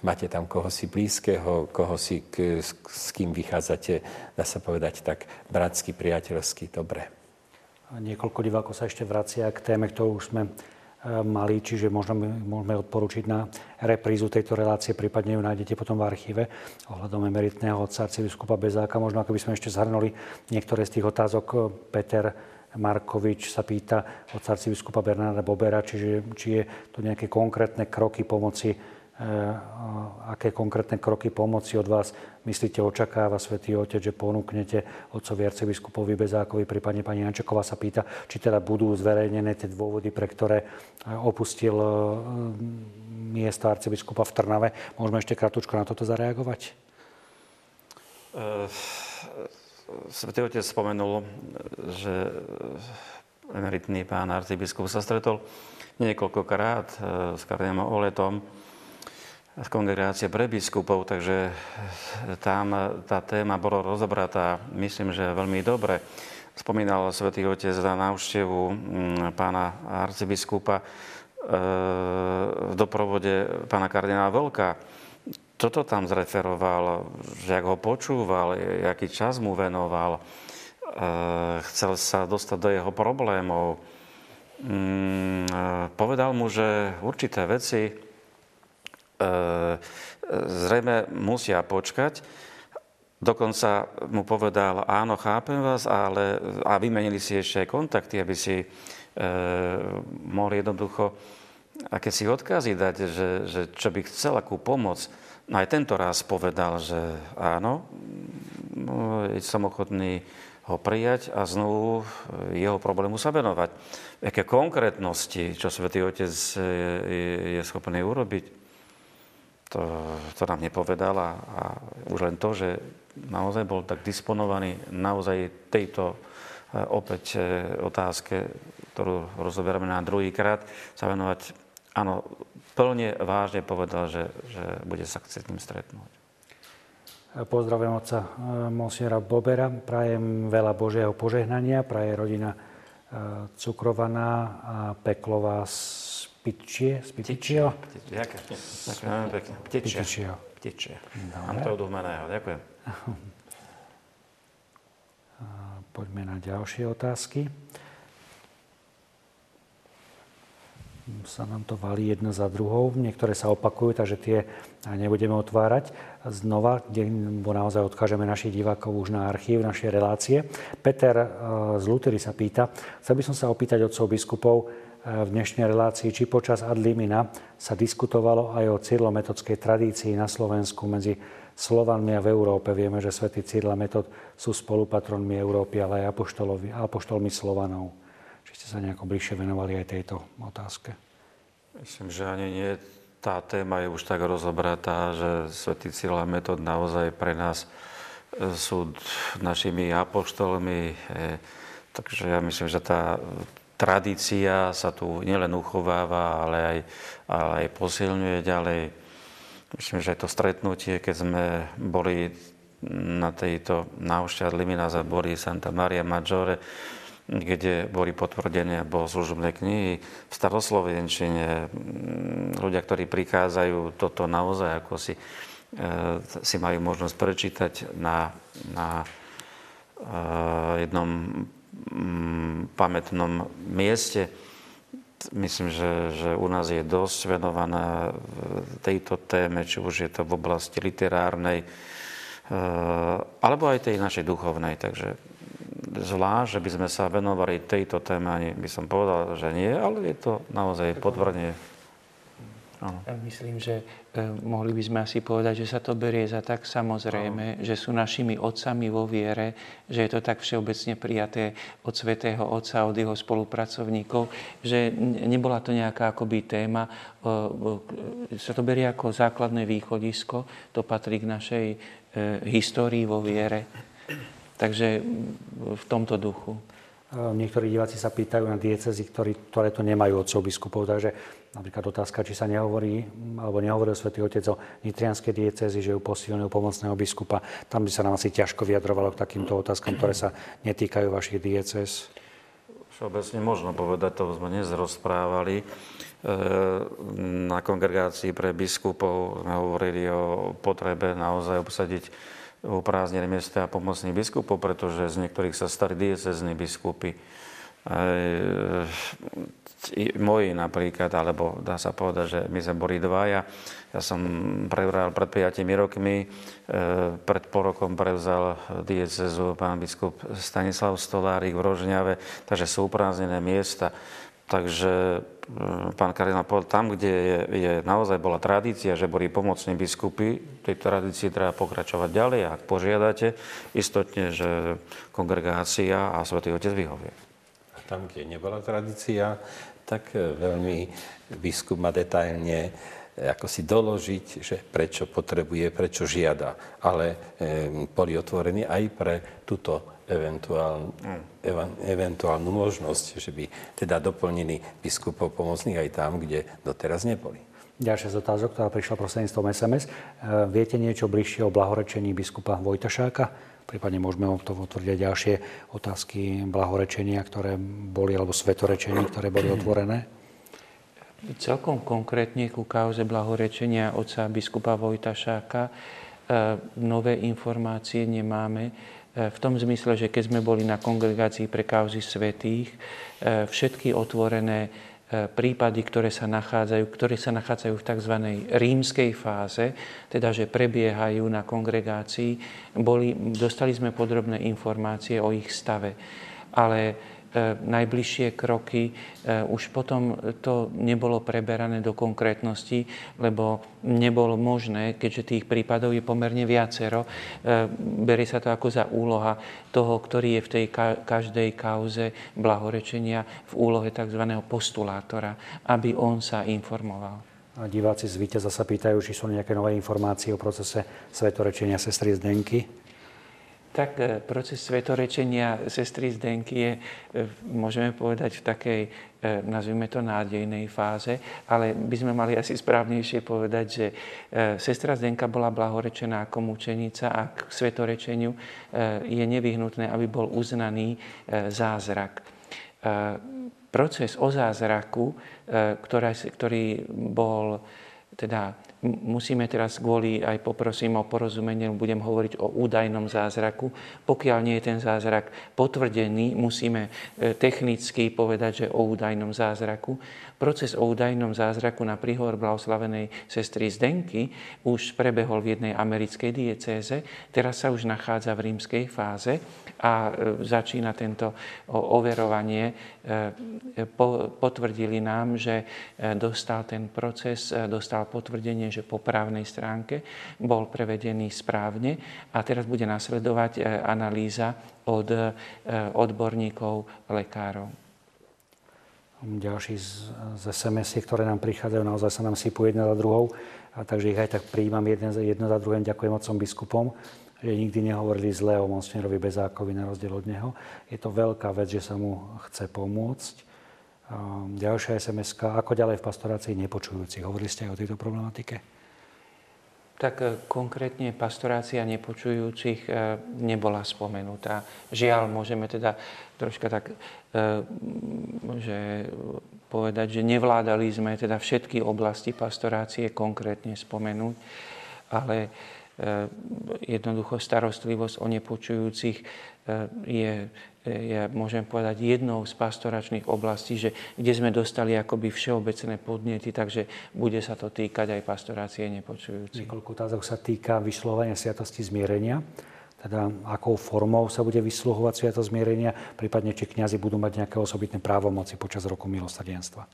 C: máte tam koho si blízkeho, koho si, k, s kým vychádzate, dá sa povedať tak, bratsky, priateľsky, dobre.
A: Niekoľko divákov sa ešte vracia k téme, ktorú už sme e, mali, čiže môžeme, môžeme odporučiť na reprízu tejto relácie, prípadne ju nájdete potom v archíve ohľadom emeritného otca arcibiskupa Bezáka. Možno ako by sme ešte zhrnuli niektoré z tých otázok. Peter Markovič sa pýta od arcibiskupa Bernarda Bobera, čiže, či je to nejaké konkrétne kroky pomoci, aké konkrétne kroky pomoci od vás myslíte očakáva Svetý Otec, že ponúknete otcovi arcibiskupovi Bezákovi, prípadne pani Jančeková sa pýta, či teda budú zverejnené tie dôvody, pre ktoré opustil e, miesto arcibiskupa v Trnave. Môžeme ešte kratučko na toto zareagovať?
D: Svetý Otec spomenul, že emeritný pán arcibiskup sa stretol niekoľkokrát eh, s kardinálom Oletom kongregácie pre biskupov, takže tam tá téma bola rozobratá, myslím, že veľmi dobre. Spomínal svätý Otec za návštevu mm, pána arcibiskupa eh, v doprovode pána kardinála Veľka toto tam zreferoval, že ak ho počúval, aký čas mu venoval, e, chcel sa dostať do jeho problémov. Mm, e, povedal mu, že určité veci zrejme musia počkať. Dokonca mu povedal, áno, chápem vás, ale a vymenili si ešte aj kontakty, aby si e, mohli jednoducho aké si odkazy dať, že, že čo by chcel, akú pomoc. No aj tento raz povedal, že áno, no, som ochotný ho prijať a znovu jeho problému sa venovať. Aké konkrétnosti, čo Svetý Otec je, je schopný urobiť, to, to nám nepovedal a, a už len to, že naozaj bol tak disponovaný naozaj tejto e, opäť e, otázke, ktorú rozoberáme na druhý krát, sa venovať áno, plne vážne povedal, že, že bude sa chcieť s ním stretnúť.
A: Pozdravujem otca eh, Monsiera Bobera. Prajem veľa Božieho požehnania. Praje rodina Cukrovaná a Peklová Pičie. Z Pičio.
D: Ďakujem pekne. Ptičio. Ptičio. Anteo Duhmeného. Ďakujem.
A: Poďme na ďalšie otázky. sa nám to valí jedna za druhou. Niektoré sa opakujú, takže tie nebudeme otvárať znova, kde naozaj odkážeme našich divákov už na archív, naše relácie. Peter eh, z Lutery sa pýta, chcel by som sa opýtať otcov biskupov v dnešnej relácii, či počas ad limina sa diskutovalo aj o cyrilometodskej tradícii na Slovensku medzi Slovanmi a v Európe. Vieme, že svätý Cyril a Metod sú spolupatronmi Európy, ale aj apoštolmi Slovanov. Či ste sa nejako bližšie venovali aj tejto otázke?
D: Myslím, že ani nie. Tá téma je už tak rozobratá, že Svetý Cyril a Metod naozaj pre nás e, sú našimi apoštolmi. E, takže ja myslím, že tá tradícia sa tu nielen uchováva, ale aj, ale aj posilňuje ďalej. Myslím, že to stretnutie, keď sme boli na tejto návšteve Limina boli Santa Maria Maggiore, kde boli potvrdené bohoslužobné knihy v staroslovenčine. Mm, ľudia, ktorí prichádzajú, toto naozaj ako si, e, si majú možnosť prečítať na, na e, jednom pamätnom mieste. Myslím, že, že u nás je dosť venovaná tejto téme, či už je to v oblasti literárnej, e, alebo aj tej našej duchovnej. Takže zvlášť, že by sme sa venovali tejto téme, ani by som povedal, že nie, ale je to naozaj potvrdenie.
B: Myslím, že mohli by sme asi povedať, že sa to berie za tak samozrejme, Áno. že sú našimi otcami vo viere, že je to tak všeobecne prijaté od svätého Otca, od jeho spolupracovníkov, že nebola to nejaká akoby téma, e, e, sa to berie ako základné východisko, to patrí k našej e, histórii vo viere. Takže v tomto duchu.
A: Niektorí diváci sa pýtajú na diecezy, ktoré to nemajú otcov biskupov, takže napríklad otázka, či sa nehovorí, alebo nehovoril svätý Otec o nitrianskej diecezy, že ju posilnil pomocného biskupa. Tam by sa nám asi ťažko vyjadrovalo k takýmto otázkam, ktoré sa netýkajú vašich diecez.
D: Všeobecne možno povedať, to sme dnes. E, na kongregácii pre biskupov sme hovorili o potrebe naozaj obsadiť uprázdnené miesta a pomocných biskupov, pretože z niektorých sa stali diecezní biskupy. E, moji napríklad, alebo dá sa povedať, že my sme boli dvaja. Ja som prebral pred 5 rokmi, e, pred pol rokom prevzal diecezu pán biskup Stanislav Stolárik v Rožňave, takže sú uprázdnené miesta. Takže pán kardinál povedal, tam, kde je, je, naozaj bola tradícia, že boli pomocní biskupy, tej tradícii treba pokračovať ďalej. Ak požiadate, istotne, že kongregácia a Svetý Otec vyhovie.
C: Tam, kde nebola tradícia, tak e, veľmi biskup má detailne e, ako si doložiť, že prečo potrebuje, prečo žiada. Ale e, boli otvorení aj pre túto eventuálnu, eventuálnu možnosť, že by teda doplnili biskupov pomocných aj tam, kde doteraz neboli.
A: Ďalšia z otázok, ktorá prišla prostredníctvom SMS. E, viete niečo bližšie o blahorečení biskupa Vojtašáka? Prípadne môžeme o to otvrdiť ďalšie otázky blahorečenia, ktoré boli, alebo svetorečení, ktoré boli otvorené.
B: Celkom konkrétne ku kauze blahorečenia otca biskupa Vojta Šáka nové informácie nemáme v tom zmysle, že keď sme boli na kongregácii pre kauzy svetých, všetky otvorené prípady, ktoré sa nachádzajú, ktoré sa nachádzajú v tzv. rímskej fáze, teda že prebiehajú na kongregácii, boli, dostali sme podrobné informácie o ich stave. Ale E, najbližšie kroky. E, už potom to nebolo preberané do konkrétnosti, lebo nebolo možné, keďže tých prípadov je pomerne viacero. E, berie sa to ako za úloha toho, ktorý je v tej každej kauze blahorečenia v úlohe tzv. postulátora, aby on sa informoval.
A: Diváci z Víteza sa pýtajú, či sú nejaké nové informácie o procese svetorečenia sestry Zdenky.
B: Tak e, proces svetorečenia sestry Zdenky je, e, môžeme povedať, v takej, e, nazvime to, nádejnej fáze, ale by sme mali asi správnejšie povedať, že sestra Zdenka bola blahorečená ako mučenica a k svetorečeniu je nevyhnutné, aby bol uznaný zázrak. Proces o zázraku, ktorý bol teda musíme teraz kvôli, aj poprosím o porozumenie, budem hovoriť o údajnom zázraku. Pokiaľ nie je ten zázrak potvrdený, musíme e, technicky povedať, že o údajnom zázraku. Proces o údajnom zázraku na príhovor blahoslavenej sestry Zdenky už prebehol v jednej americkej diecéze, teraz sa už nachádza v rímskej fáze a e, začína tento overovanie. E, potvrdili nám, že dostal ten proces, dostal potvrdenie, že po právnej stránke bol prevedený správne a teraz bude nasledovať e, analýza od e, odborníkov, lekárov.
A: Ďalší z, z sms ktoré nám prichádzajú, naozaj sa nám sypú jedna za druhou, a takže ich aj tak príjmam jedno, jedno za druhým. Ďakujem otcom biskupom, že nikdy nehovorili zle o Monsignorovi Bezákovi na rozdiel od neho. Je to veľká vec, že sa mu chce pomôcť. Ďalšia sms ako ďalej v pastorácii nepočujúcich. Hovorili ste aj o tejto problematike?
B: Tak e, konkrétne pastorácia nepočujúcich e, nebola spomenutá. Žiaľ, môžeme teda troška tak e, že povedať, že nevládali sme teda všetky oblasti pastorácie konkrétne spomenúť, ale jednoducho starostlivosť o nepočujúcich je ja môžem povedať, jednou z pastoračných oblastí, že, kde sme dostali akoby všeobecné podnety, takže bude sa to týkať aj pastorácie nepočujúcich.
A: Niekoľko otázok sa týka vyslovenia sviatosti zmierenia, teda akou formou sa bude vysluhovať sviatosť zmierenia, prípadne či kňazi budú mať nejaké osobitné právomoci počas roku milostadenstva.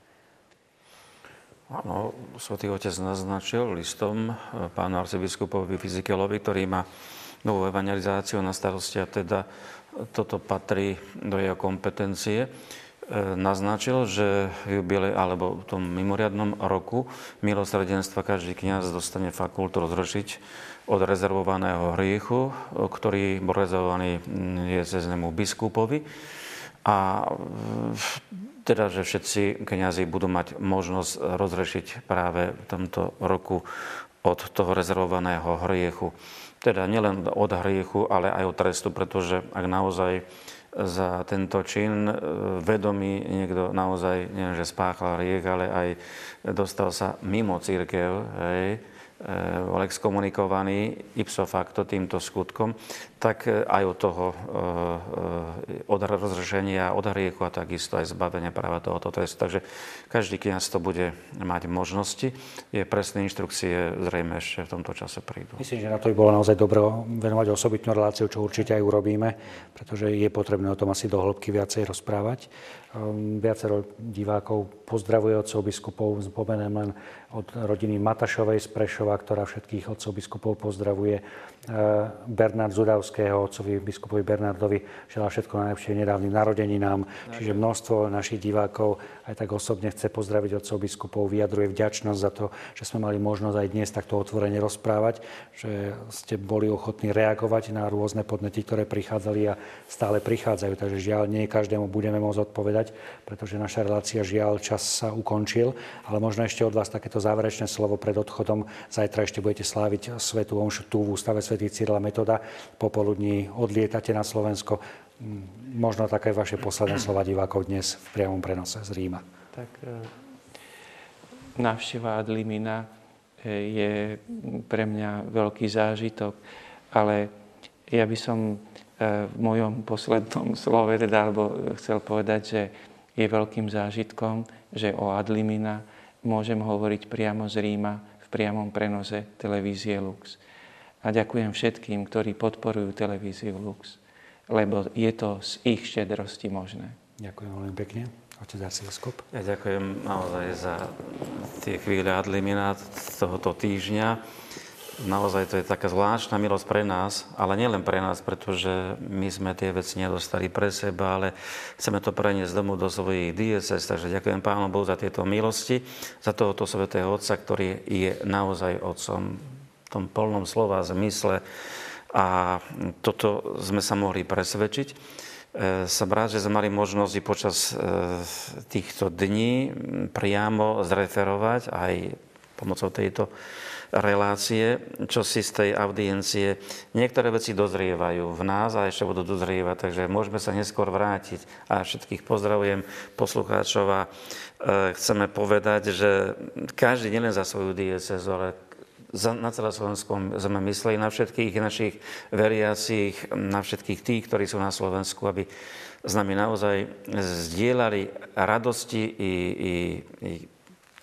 D: Áno, svätý Otec naznačil listom pánu arcibiskupovi Fizikelovi, ktorý má novú evangelizáciu na starosti a teda toto patrí do jeho kompetencie, e, naznačil, že v jubilei alebo v tom mimoriadnom roku milosrdenstva každý kniaz dostane fakultu rozročiť od rezervovaného hriechu, ktorý bol rezervovaný dieceznému biskupovi. A teda, že všetci kniazy budú mať možnosť rozrešiť práve v tomto roku od toho rezervovaného hriechu teda nielen od hriechu, ale aj od trestu, pretože ak naozaj za tento čin e, vedomý niekto naozaj nielenže spáchal hriech, ale aj dostal sa mimo církev, hej, bol e, exkomunikovaný ipso facto týmto skutkom, tak e, aj od toho od rozrešenia, od hriechu a takisto aj zbavenia práva tohoto trestu. Takže každý kniaz to bude mať možnosti. Je presné inštrukcie zrejme ešte v tomto čase prídu.
A: Myslím, že na to by bolo naozaj dobre venovať osobitnú reláciu, čo určite aj urobíme, pretože je potrebné o tom asi do hĺbky viacej rozprávať. Ehm, viacero divákov pozdravuje otcov biskupov. Spomeniem len od rodiny Matašovej z Prešova, ktorá všetkých otcov biskupov pozdravuje. Ehm, Bernard Zudavského, otcovi biskupovi Bernardovi, želá všetko najlepšie nedávnym narodeninám. Čiže množstvo našich divákov aj tak osobne chce pozdraviť otcov biskupov, vyjadruje vďačnosť za to, že sme mali možnosť aj dnes takto otvorene rozprávať, že ste boli ochotní reagovať na rôzne podnety, ktoré prichádzali a stále prichádzajú. Takže žiaľ, nie každému budeme môcť odpovedať povedať, pretože naša relácia žiaľ čas sa ukončil, ale možno ešte od vás takéto záverečné slovo pred odchodom. Zajtra ešte budete sláviť Svetu Omšu tu v Ústave Svetý Cyrila Metoda. Popoludní odlietate na Slovensko. Mm, možno také vaše posledné slova divákov dnes v priamom prenose z Ríma.
B: Tak e, návšteva Adlimina je pre mňa veľký zážitok, ale ja by som v mojom poslednom slove teda, alebo chcel povedať, že je veľkým zážitkom, že o Adlimina môžem hovoriť priamo z Ríma v priamom prenose televízie Lux. A ďakujem všetkým, ktorí podporujú televíziu Lux, lebo je to z ich štedrosti možné.
A: Ďakujem veľmi pekne. Otec arcibiskup.
D: Ja ďakujem naozaj za tie chvíle Adlimina tohoto týždňa naozaj to je taká zvláštna milosť pre nás, ale nielen pre nás, pretože my sme tie veci nedostali pre seba, ale chceme to preniesť domov do svojich DSS. Takže ďakujem Pánu Bohu za tieto milosti, za tohoto svetého Otca, ktorý je naozaj Otcom v tom polnom slova zmysle. A toto sme sa mohli presvedčiť. E, som rád, že sme mali možnosť i počas e, týchto dní priamo zreferovať aj pomocou tejto relácie, čo si z tej audiencie. Niektoré veci dozrievajú v nás a ešte budú dozrievať, takže môžeme sa neskôr vrátiť. A všetkých pozdravujem poslucháčov a e, chceme povedať, že každý nielen za svoju diecezu, ale na celé Slovensku sme mysleli na všetkých našich veriacich, na všetkých tých, ktorí sú na Slovensku, aby s nami naozaj zdieľali radosti i, i, i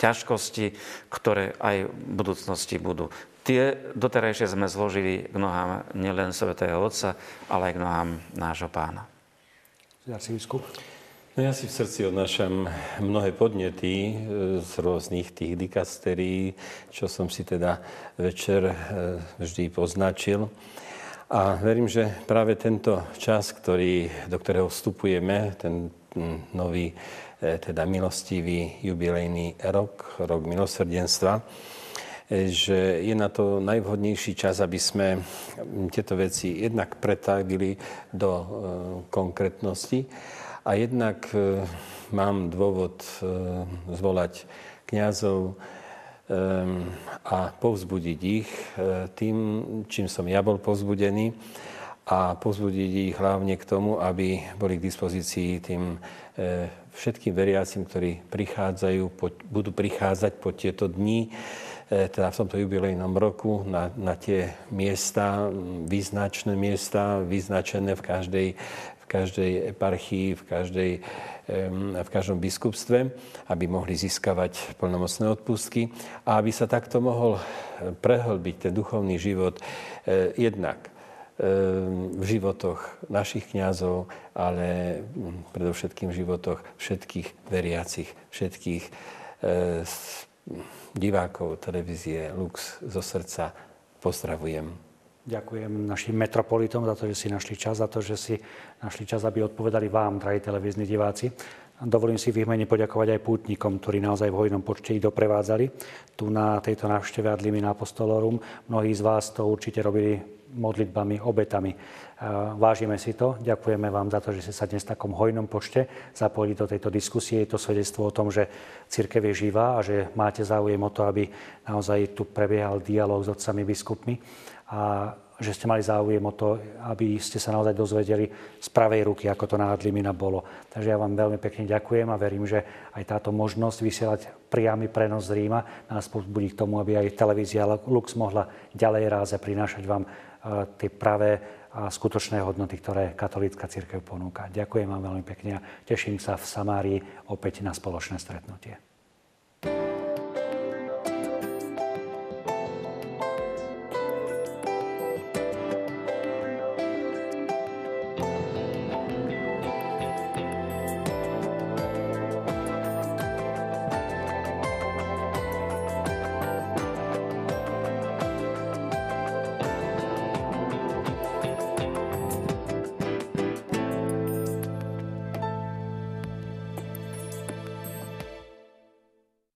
D: ťažkosti, ktoré aj v budúcnosti budú. Tie doterajšie sme zložili k nohám nielen Svetého Otca, ale aj k nohám nášho pána.
C: No ja si v srdci odnášam mnohé podnety e, z rôznych tých dikasterí, čo som si teda večer e, vždy poznačil. A verím, že práve tento čas, ktorý, do ktorého vstupujeme, ten nový teda milostivý jubilejný rok, rok milosrdenstva, e, že je na to najvhodnejší čas, aby sme tieto veci jednak pretavili do e, konkrétnosti. A jednak mám dôvod zvolať kňazov a povzbudiť ich tým, čím som ja bol povzbudený a povzbudiť ich hlavne k tomu, aby boli k dispozícii tým všetkým veriacim, ktorí prichádzajú, budú prichádzať po tieto dni, e, teda v tomto jubilejnom roku, na, na tie miesta, význačné miesta, vyznačené v každej, v každej eparchii, v, každej, v každom biskupstve, aby mohli získavať plnomocné odpustky a aby sa takto mohol prehlbiť ten duchovný život e, jednak v životoch našich kňazov, ale hm, predovšetkým v životoch všetkých veriacich, všetkých eh, divákov televízie Lux zo srdca pozdravujem.
A: Ďakujem našim metropolitom za to, že si našli čas, za to, že si našli čas, aby odpovedali vám, drahí televízni diváci. Dovolím si v ich poďakovať aj pútnikom, ktorí naozaj v hojnom počte ich doprevádzali tu na tejto návšteve Adlimina Apostolorum. Mnohí z vás to určite robili modlitbami, obetami. Vážime si to. Ďakujeme vám za to, že ste sa dnes v takom hojnom počte zapojili do tejto diskusie. Je to svedectvo o tom, že církev je živá a že máte záujem o to, aby naozaj tu prebiehal dialog s otcami biskupmi a že ste mali záujem o to, aby ste sa naozaj dozvedeli z pravej ruky, ako to na Adlimina bolo. Takže ja vám veľmi pekne ďakujem a verím, že aj táto možnosť vysielať priamy prenos z Ríma nás pozbudí k tomu, aby aj televízia Lux mohla ďalej ráze prinášať vám tie pravé a skutočné hodnoty, ktoré katolícka církev ponúka. Ďakujem vám veľmi pekne a teším sa v Samárii opäť na spoločné stretnutie.